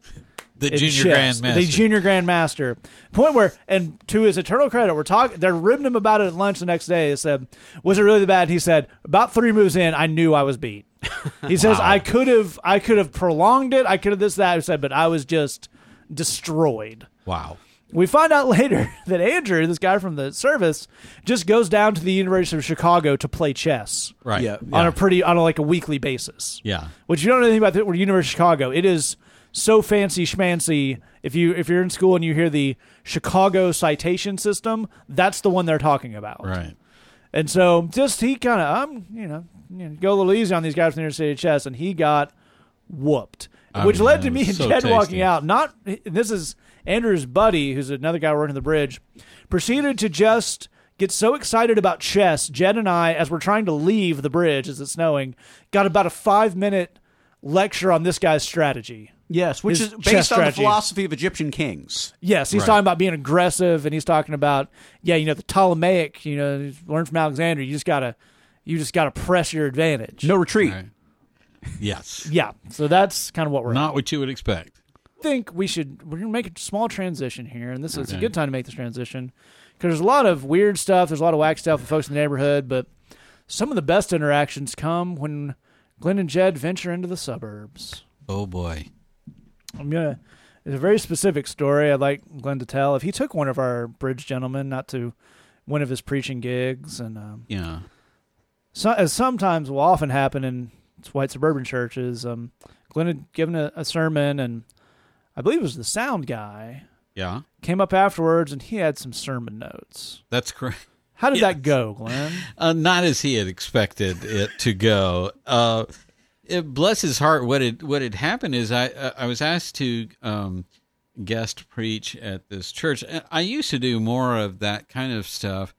The junior chess, grandmaster. the junior grandmaster. Point where, and to his eternal credit, we're talking. They're ribbing him about it at lunch the next day. They said, "Was it really bad?" He said, "About three moves in, I knew I was beat." He says, "I could have, I could have prolonged it. I could have this, that." He said, "But I was just destroyed." wow. We find out later that Andrew, this guy from the service, just goes down to the University of Chicago to play chess Right. Yeah. on a pretty on a, like a weekly basis. Yeah. Which you don't know anything about the University of Chicago. It is so fancy schmancy. If you if you're in school and you hear the Chicago citation system, that's the one they're talking about. Right. And so just he kind of um you know, you know go a little easy on these guys from the University of Chess, and he got whooped, I which mean, led to me and so Jed tasty. walking out. Not this is Andrew's buddy, who's another guy working the bridge, proceeded to just get so excited about chess. Jed and I, as we're trying to leave the bridge as it's snowing, got about a five minute lecture on this guy's strategy. Yes, which His is chess based on the philosophy of Egyptian kings. Yes, he's Right. talking about being aggressive, and he's talking about yeah, you know, the Ptolemaic. You know, learn from Alexander. You just gotta, you just gotta press your advantage. No retreat. Right. Yes. Yeah, so that's kind of what we're. Not what you would expect. Think we should. We're gonna make a small transition here, and this is a good time to make this transition because there's a lot of weird stuff. There's a lot of whack stuff with folks in the neighborhood, but some of the best interactions come when Glenn and Jed venture into the suburbs. Oh boy. I'm gonna. It's a very specific story I'd like Glenn to tell. If he took one of our bridge gentlemen, not to one of his preaching gigs, and um, Yeah. so, as sometimes will often happen in white suburban churches, um, Glenn had given a, a sermon, and I believe it was the sound guy Yeah. came up afterwards, and he had some sermon notes. That's correct. How did Yes. that go, Glenn? Uh, not as he had expected it to go. Uh, it, bless his heart. What had what had happened is I uh, I was asked to um, guest preach at this church. I used to do more of that kind of stuff,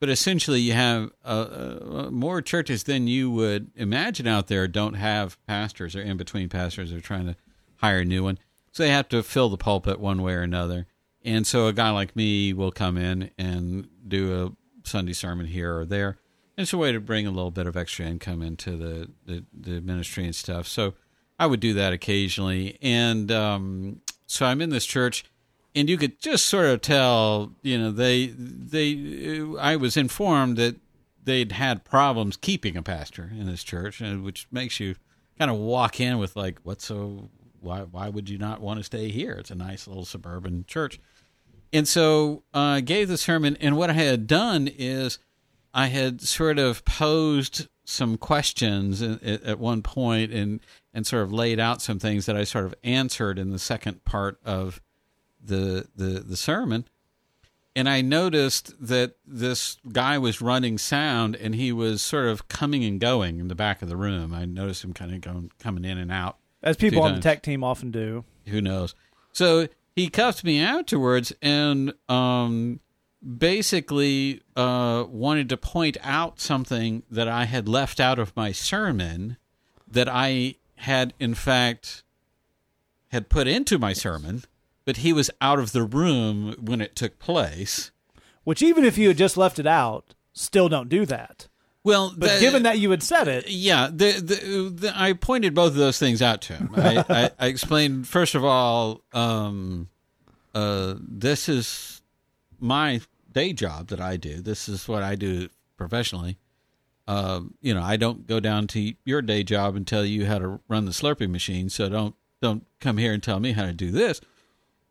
but essentially you have uh, uh, more churches than you would imagine out there don't have pastors or in between pastors are trying to hire a new one, so they have to fill the pulpit one way or another. And so a guy like me will come in and do a Sunday sermon here or there. And it's a way to bring a little bit of extra income into the, the, the ministry and stuff. So I would do that occasionally, and um, so I'm in this church, and you could just sort of tell, you know, they they. I was informed that they'd had problems keeping a pastor in this church, which makes you kind of walk in with like, what's so? Why why would you not want to stay here? It's a nice little suburban church, and so uh, I gave the sermon, and what I had done is I had sort of posed some questions at, at one point and and sort of laid out some things that I sort of answered in the second part of the the the sermon and I noticed that this guy was running sound and he was sort of coming and going in the back of the room. I noticed him kind of going coming in and out. As people on the tech team often do. Who knows? So he cuffed me afterwards and um, basically uh, wanted to point out something that I had left out of my sermon that I had in fact had put into my sermon but he was out of the room when it took place. Which, even if you had just left it out, still don't do that. Well, but the, given that you had said it, yeah, the, the, the, I pointed both of those things out to him. I, I, I explained first of all, um, uh, this is my day job that I do. This is what I do professionally. Uh, you know, I don't go down to your day job and tell you how to run the Slurpee machine. So don't don't come here and tell me how to do this.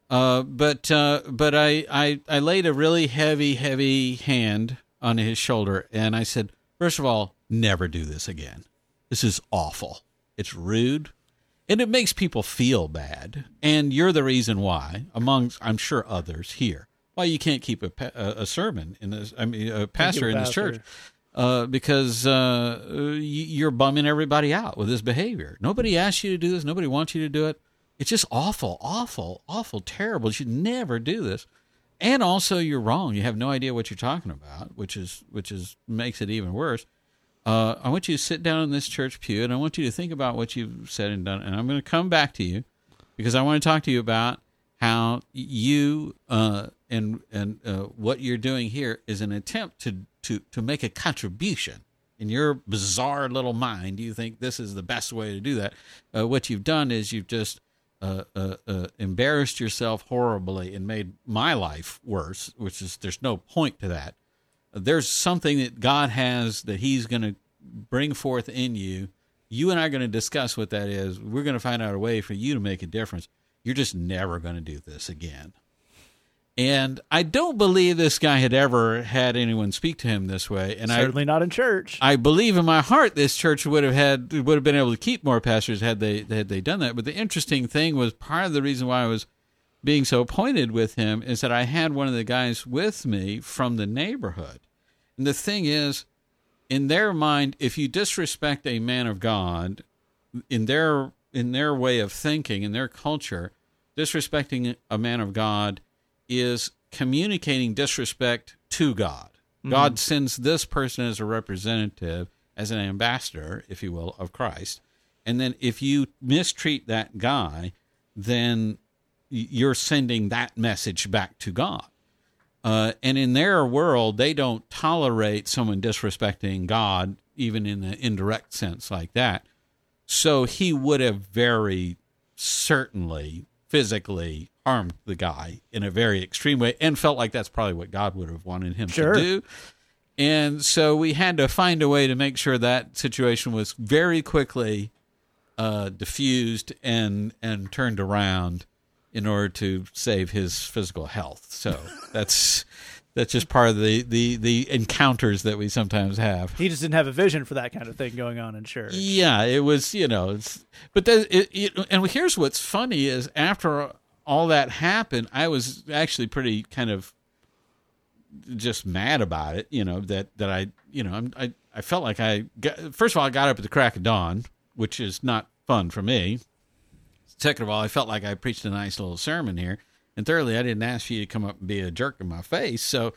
Uh, but uh, but I, I I laid a really heavy heavy hand on his shoulder and I said, first of all, never do this again. This is awful. It's rude, and it makes people feel bad. And you're the reason why, among I'm sure others here, why you can't keep a a, sermon in this. I mean, a pastor in this church. Uh, because uh, you're bumming everybody out with this behavior. Nobody asked you to do this. Nobody wants you to do it. It's just awful, awful, awful, terrible. You should never do this. And also, you're wrong. You have no idea what you're talking about, which is which is makes it even worse. Uh, I want you to sit down in this church pew, and I want you to think about what you've said and done. And I'm going to come back to you because I want to talk to you about how you uh, and and uh, what you're doing here is an attempt to to to make a contribution in your bizarre little mind. You think this is the best way to do that? Uh, what you've done is you've just uh, uh, uh, embarrassed yourself horribly and made my life worse, which is there's no point to that. There's something that God has that He's going to bring forth in you. You and I are going to discuss what that is. We're going to find out a way for you to make a difference. You're just never going to do this again. And I don't believe this guy had ever had anyone speak to him this way. And certainly I, not in church. I believe in my heart this church would have had would have been able to keep more pastors had they had they done that. But the interesting thing was part of the reason why I was being so pointed with him is that I had one of the guys with me from the neighborhood. And the thing is, in their mind, if you disrespect a man of God, in their in their way of thinking, in their culture, disrespecting a man of God is communicating disrespect to God. Mm-hmm. God sends this person as a representative, as an ambassador, if you will, of Christ. And then if you mistreat that guy, then you're sending that message back to God. Uh, and in their world, they don't tolerate someone disrespecting God, even in an indirect sense like that. So he would have very certainly physically harmed the guy in a very extreme way and felt like that's probably what God would have wanted him sure. to do. And so we had to find a way to make sure that situation was very quickly uh, diffused and and turned around in order to save his physical health. So that's that's just part of the, the, the encounters that we sometimes have. He just didn't have a vision for that kind of thing going on in church. Yeah, it was you know, it's, but that, it, it, and here's what's funny is after all that happened, I was actually pretty kind of just mad about it. You know that that I you know I'm, I I felt like I got, first of all I got up at the crack of dawn, which is not fun for me. Second of all, I felt like I preached a nice little sermon here, and thirdly, I didn't ask you to come up and be a jerk in my face. So,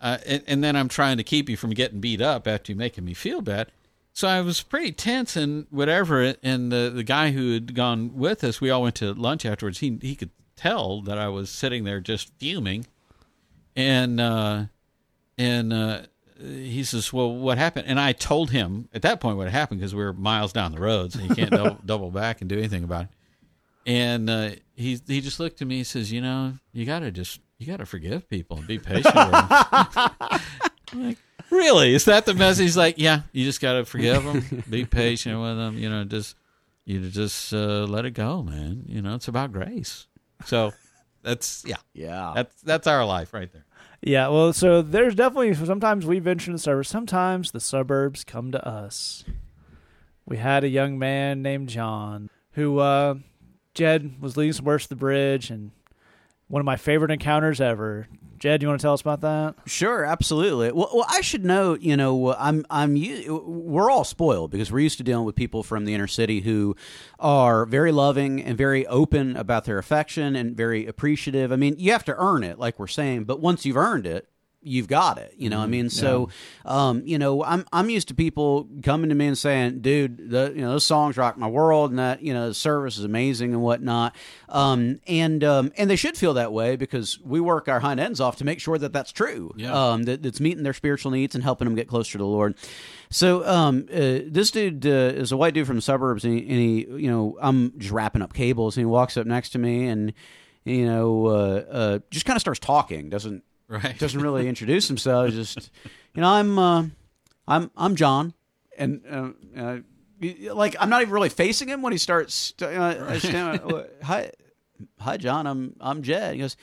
uh, and, and then I'm trying to keep you from getting beat up after you making me feel bad. So I was pretty tense and whatever. And the the guy who had gone with us, we all went to lunch afterwards. He he could tell that I was sitting there just fuming, and uh, and uh, he says, "Well, what happened?" And I told him at that point what happened because we were miles down the road, so he can't double, double back and do anything about it. And uh, he he just looked at me. He says, "You know, you got to just you got to forgive people and be patient." with them. like, really? Is that the message? He's like, "Yeah, you just got to forgive them, be patient with them. You know, just you just uh, let it go, man. You know, it's about grace." So that's yeah, Yeah. that's that's our life right there. Yeah, well, so there's definitely sometimes we venture in the suburbs. Sometimes the suburbs come to us. We had a young man named John who uh, Jed was leading some worship the bridge, and one of my favorite encounters ever. Jed, you want to tell us about that? Sure, absolutely. Well, well, I should note, you know, I'm, I'm, we're all spoiled because we're used to dealing with people from the inner city who are very loving and very open about their affection and very appreciative. I mean, you have to earn it, like we're saying, but once you've earned it, you've got it. You know, I mean, so, um, you know, I'm, I'm used to people coming to me and saying, dude, the, you know, those songs rock my world and that, you know, the service is amazing and whatnot. Um, and, um, and they should feel that way because we work our hind ends off to make sure that that's true. Yeah. Um, that, that's meeting their spiritual needs and helping them get closer to the Lord. So, um, uh, this dude uh, is a white dude from the suburbs, and he, and he, you know, I'm just wrapping up cables, and he walks up next to me, and you know, uh, uh, just kind of starts talking. Doesn't Right. doesn't really introduce himself. Just, you know, I'm, uh, I'm, I'm John, and uh, uh, like I'm not even really facing him when he starts. Uh, I stand, uh, hi, hi, John. I'm, I'm Jed. He goes,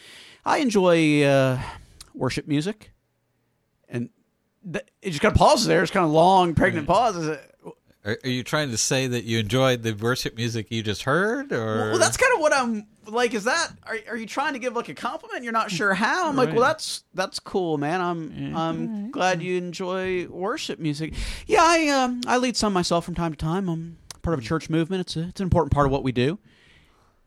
I enjoy uh, worship music, and th- it just kind of pauses there. It's kind of long, pregnant pauses. Are, are you trying to say that you enjoyed the worship music you just heard, or Well, that's kind of what I'm like. Is that are, are you trying to give like a compliment? You're not sure how. I'm like, well, that's that's cool, man. I'm I'm glad you enjoy worship music. Yeah, I um I lead some myself from time to time. I'm part of a church movement. It's a, it's an important part of what we do,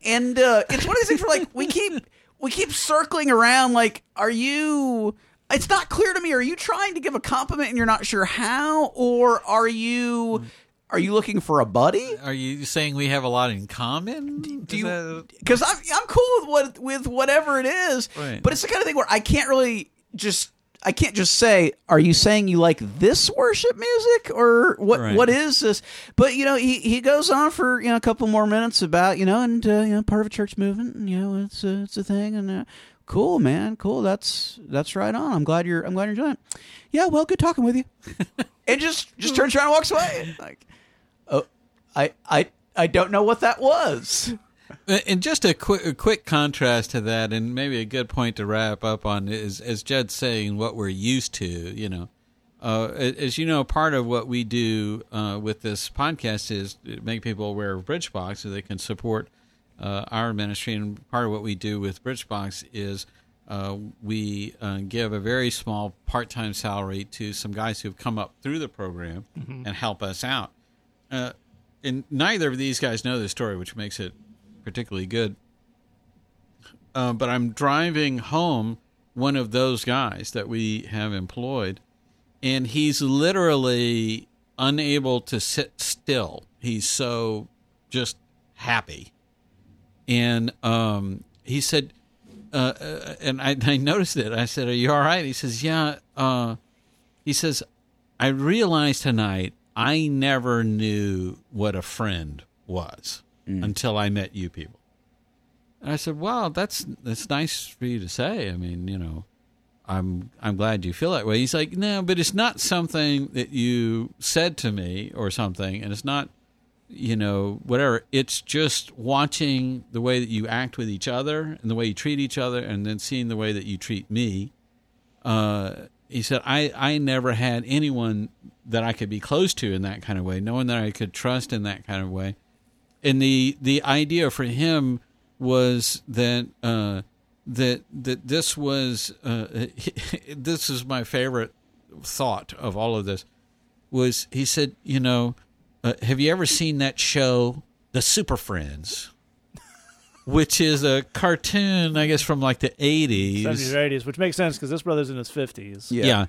and uh, it's one of these things where like we keep we keep circling around. Like, are you? It's not clear to me. Are you trying to give a compliment and you're not sure how, or are you? Are you looking for a buddy? are you saying we have a lot in common? do you that- because I'm I'm cool with what with whatever it is, Right. but it's the kind of thing where I can't really just I can't just say, "Are you saying you like this worship music or what? Right. What is this?" But you know, he he goes on for you know a couple more minutes about you know and uh, you know part of a church movement, and you know it's a, it's a thing, and uh, cool, man, cool. That's that's right on. I'm glad you're I'm glad you're enjoying it. Yeah, well, good talking with you. and just just turns around and walks away. Like, I I I don't know what that was. Uh, And just a quick, a quick contrast to that, and maybe a good point to wrap up on is, as Jed's saying, what we're used to. You know, uh, as you know, part of what we do uh, with this podcast is make people aware of Bridgebox so they can support uh, our ministry. And part of what we do with Bridgebox is uh, we uh, give a very small part-time salary to some guys who've come up through the program and help us out. And neither of these guys know this story, which makes it particularly good. Uh, but I'm driving home one of those guys that we have employed, and he's literally unable to sit still. He's so just happy. And um, he said, uh, uh, and I, I noticed it. I said, Are you all right? He says, Yeah. Uh, he says, I realized tonight I never knew what a friend was until I met you people. And I said, "Wow, that's that's nice for you to say. I mean, you know, I'm I'm glad you feel that way." He's like, "No, but it's not something that you said to me or something, and it's not, you know, whatever. It's just watching the way that you act with each other and the way you treat each other, and then seeing the way that you treat me." Uh, he said, "I I never had anyone that I could be close to in that kind of way, no one that I could trust in that kind of way." and the the idea for him was that uh, that that this was uh, this is my favorite thought of all of this was he said you know uh, have you ever seen that show the Super Friends which is a cartoon I guess from like the 80s 70s or 80s, which makes sense because this brother's in his 50s. Yeah. yeah.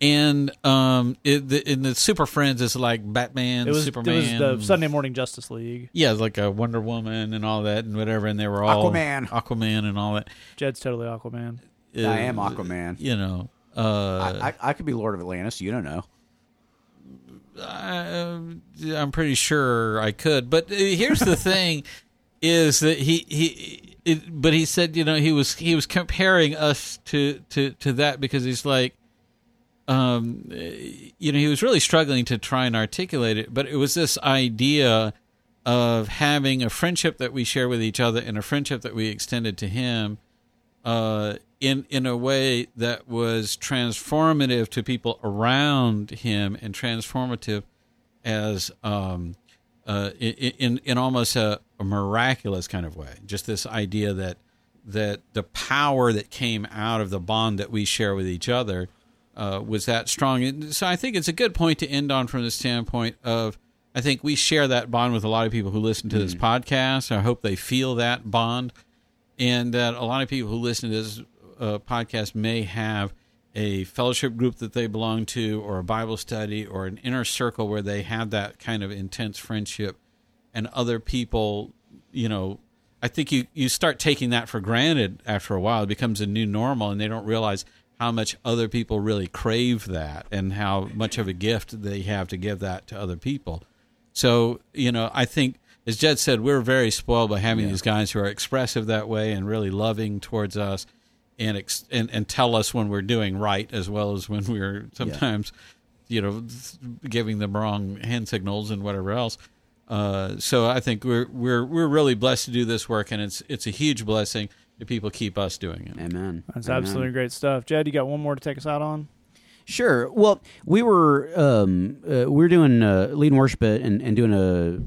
And um, it, the, in the Super Friends, it's like Batman, It was, Superman, it was the Sunday Morning Justice League. yeah, like a Wonder Woman and all that and whatever, and they were all Aquaman. Aquaman and all that. Jed's totally Aquaman. Uh, I am Aquaman. You know, Uh, I, I, I could be Lord of Atlantis. You don't know. I, I'm pretty sure I could, but uh, here's the thing: is that he he, it, but he said you know he was he was comparing us to to to that because he's like, um, you know, he was really struggling to try and articulate it, but it was this idea of having a friendship that we share with each other and a friendship that we extended to him uh, in in a way that was transformative to people around him and transformative as um, uh, in in almost a, a, miraculous kind of way. Just this idea that that the power that came out of the bond that we share with each other uh, was that strong. And so I think it's a good point to end on from the standpoint of I think we share that bond with a lot of people who listen to mm. this podcast. I hope they feel that bond, and that a lot of people who listen to this uh, podcast may have a fellowship group that they belong to, or a Bible study, or an inner circle where they have that kind of intense friendship, and other people, you know. I think you, you start taking that for granted after a while. It becomes a new normal, and they don't realize how much other people really crave that and how much of a gift they have to give that to other people. So, you know, I think, as Jed said, we're very spoiled by having yeah. these guys who are expressive that way and really loving towards us and, ex- and, and tell us when we're doing right as well as when we're sometimes, yeah. you know, giving them wrong hand signals and whatever else. Uh, so I think we're we're we're really blessed to do this work, and it's it's a huge blessing if people keep us doing it. Amen. That's Amen. absolutely great stuff. Jed, you got one more to take us out on? Sure. Well, we were um, uh, we are doing uh, leading worship and, and doing a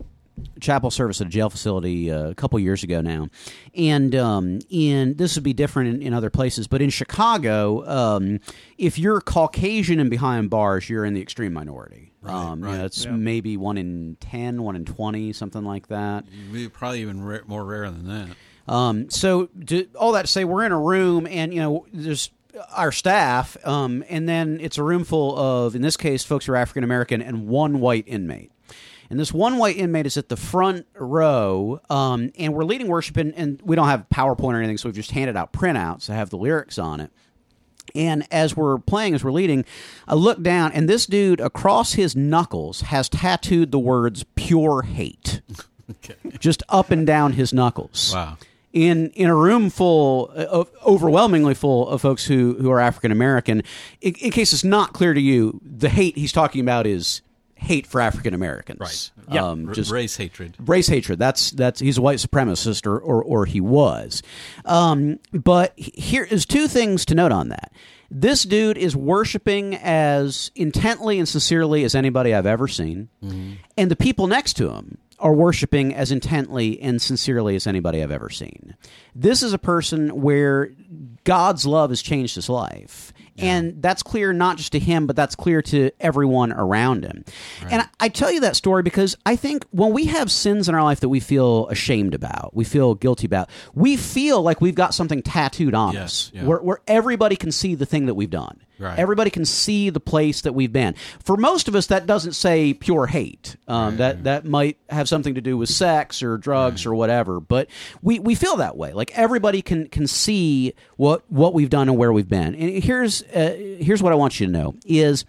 chapel service at a jail facility uh, a couple years ago now, and um, in this would be different in, in, other places, but in Chicago, um, if you're Caucasian and behind bars, you're in the extreme minority. Right, um, right. You know, it's yeah. maybe one in 10, one in twenty, something like that. Probably even ra- more rare than that. Um, so to, all that to say, we're in a room, and you know, there's our staff, um, and then it's a room full of, in this case, folks who are African American and one white inmate. And this one white inmate is at the front row, um, and we're leading worship, and, and we don't have PowerPoint or anything, so we've just handed out printouts that have the lyrics on it. And as we're playing, as we're leading, I look down, and this dude across his knuckles has tattooed the words pure hate. okay. Just up and down his knuckles. Wow in in a room full of overwhelmingly full of folks who who are African American. In, in, case it's not clear to you, the hate he's talking about is hate for African Americans. Right. Yeah. Um, just race hatred. Race hatred. That's that's he's a white supremacist or or, or he was. Um, but here is two things to note on that. This dude is worshiping as intently and sincerely as anybody I've ever seen, mm-hmm. and the people next to him are worshiping as intently and sincerely as anybody I've ever seen. This is a person where God's love has changed his life. Yeah. And that's clear not just to him, but that's clear to everyone around him. Right. And I, I tell you that story because I think when we have sins in our life that we feel ashamed about, we feel guilty about, we feel like we've got something tattooed on yes, us yeah. where, where everybody can see the thing that we've done. Right. Everybody can see the place that we've been. For most of us, that doesn't say pure hate. Um, right. That that might have something to do with sex or drugs right. or whatever. But we, we feel that way. Like everybody can can see what what we've done and where we've been. And here's uh, here's what I want you to know is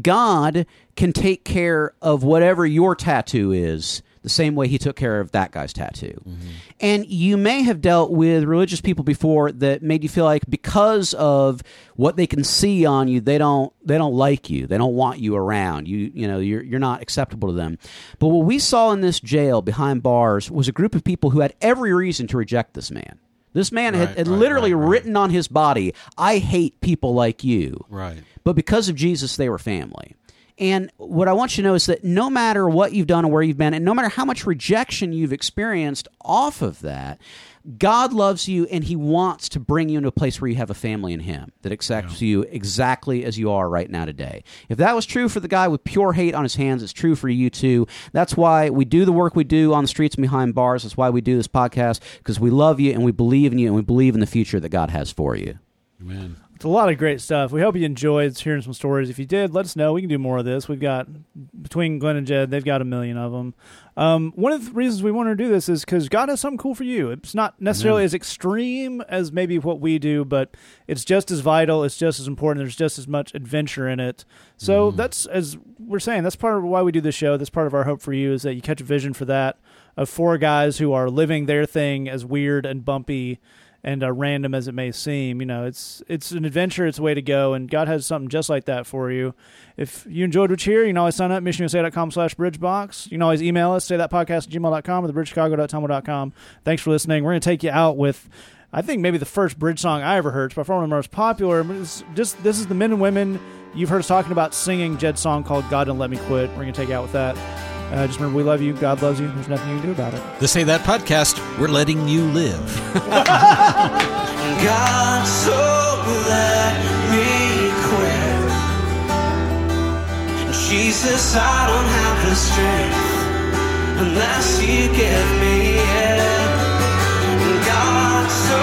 God can take care of whatever your tattoo is the same way he took care of that guy's tattoo. Mm-hmm. And you may have dealt with religious people before that made you feel like because of what they can see on you, they don't they don't like you. They don't want you around. You you know, you're you're not acceptable to them. But what we saw in this jail behind bars was a group of people who had every reason to reject this man. This man right, had, had right, literally right, written on his body, I hate people like you. Right. But because of Jesus, they were family. And what I want you to know is that no matter what you've done or where you've been, and no matter how much rejection you've experienced off of that, God loves you and He wants to bring you into a place where you have a family in Him that accepts yeah. you exactly as you are right now today. If that was true for the guy with pure hate on his hands, it's true for you too. That's why we do the work we do on the streets and behind bars. That's why we do this podcast because we love you and we believe in you and we believe in the future that God has for you. Amen. It's a lot of great stuff. We hope you enjoyed hearing some stories. If you did, let us know. We can do more of this. We've got between Glenn and Jed, they've got a million of them. Um, one of the reasons we want to do this is because God has something cool for you. It's not necessarily as extreme as maybe what we do, but it's just as vital. It's just as important. There's just as much adventure in it. So that's as we're saying. That's part of why we do this show. That's part of our hope for you is that you catch a vision for that of four guys who are living their thing as weird and bumpy and uh, random as it may seem. You know, it's it's an adventure. It's a way to go, and God has something just like that for you. If you enjoyed what you hear, you can always sign up, missionusa.com slash bridgebox. You can always email us, say that podcast at gmail.com or thebridgechicago.tumblr.com. Thanks for listening. We're going to take you out with, I think, maybe the first bridge song I ever heard. It's by far one of the most popular. It's just This is the men and women you've heard us talking about singing Jed's song called God Don't Let Me Quit. We're going to take you out with that. Uh, just remember, we love you. God loves you. There's nothing you can do about it. The Say That podcast, we're letting you live. God, so let me quit. Jesus, I don't have the strength unless you give me it. God, so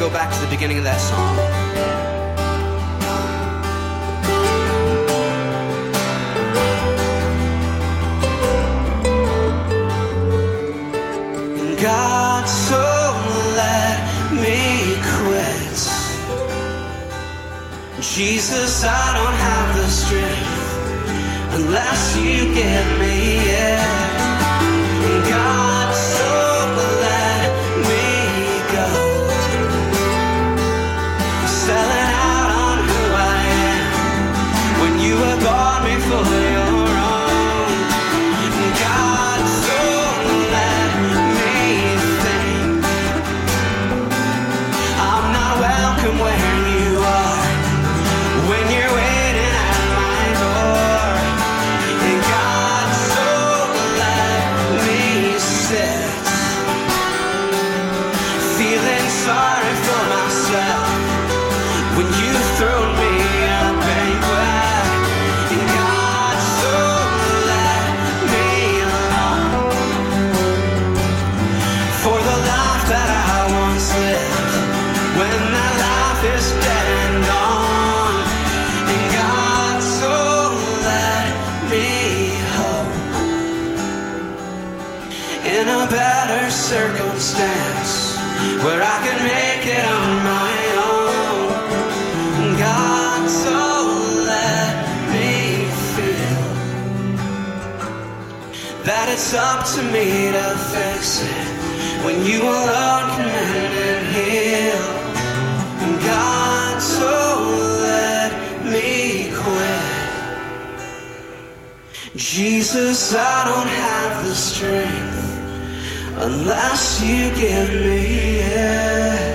go back to the beginning of that song. God, so let me quit. Jesus, I don't have the strength unless you give me it. God, it's up to me to fix it when you alone can mend and heal. God, so let me quit. Jesus, I don't have the strength unless you give me it.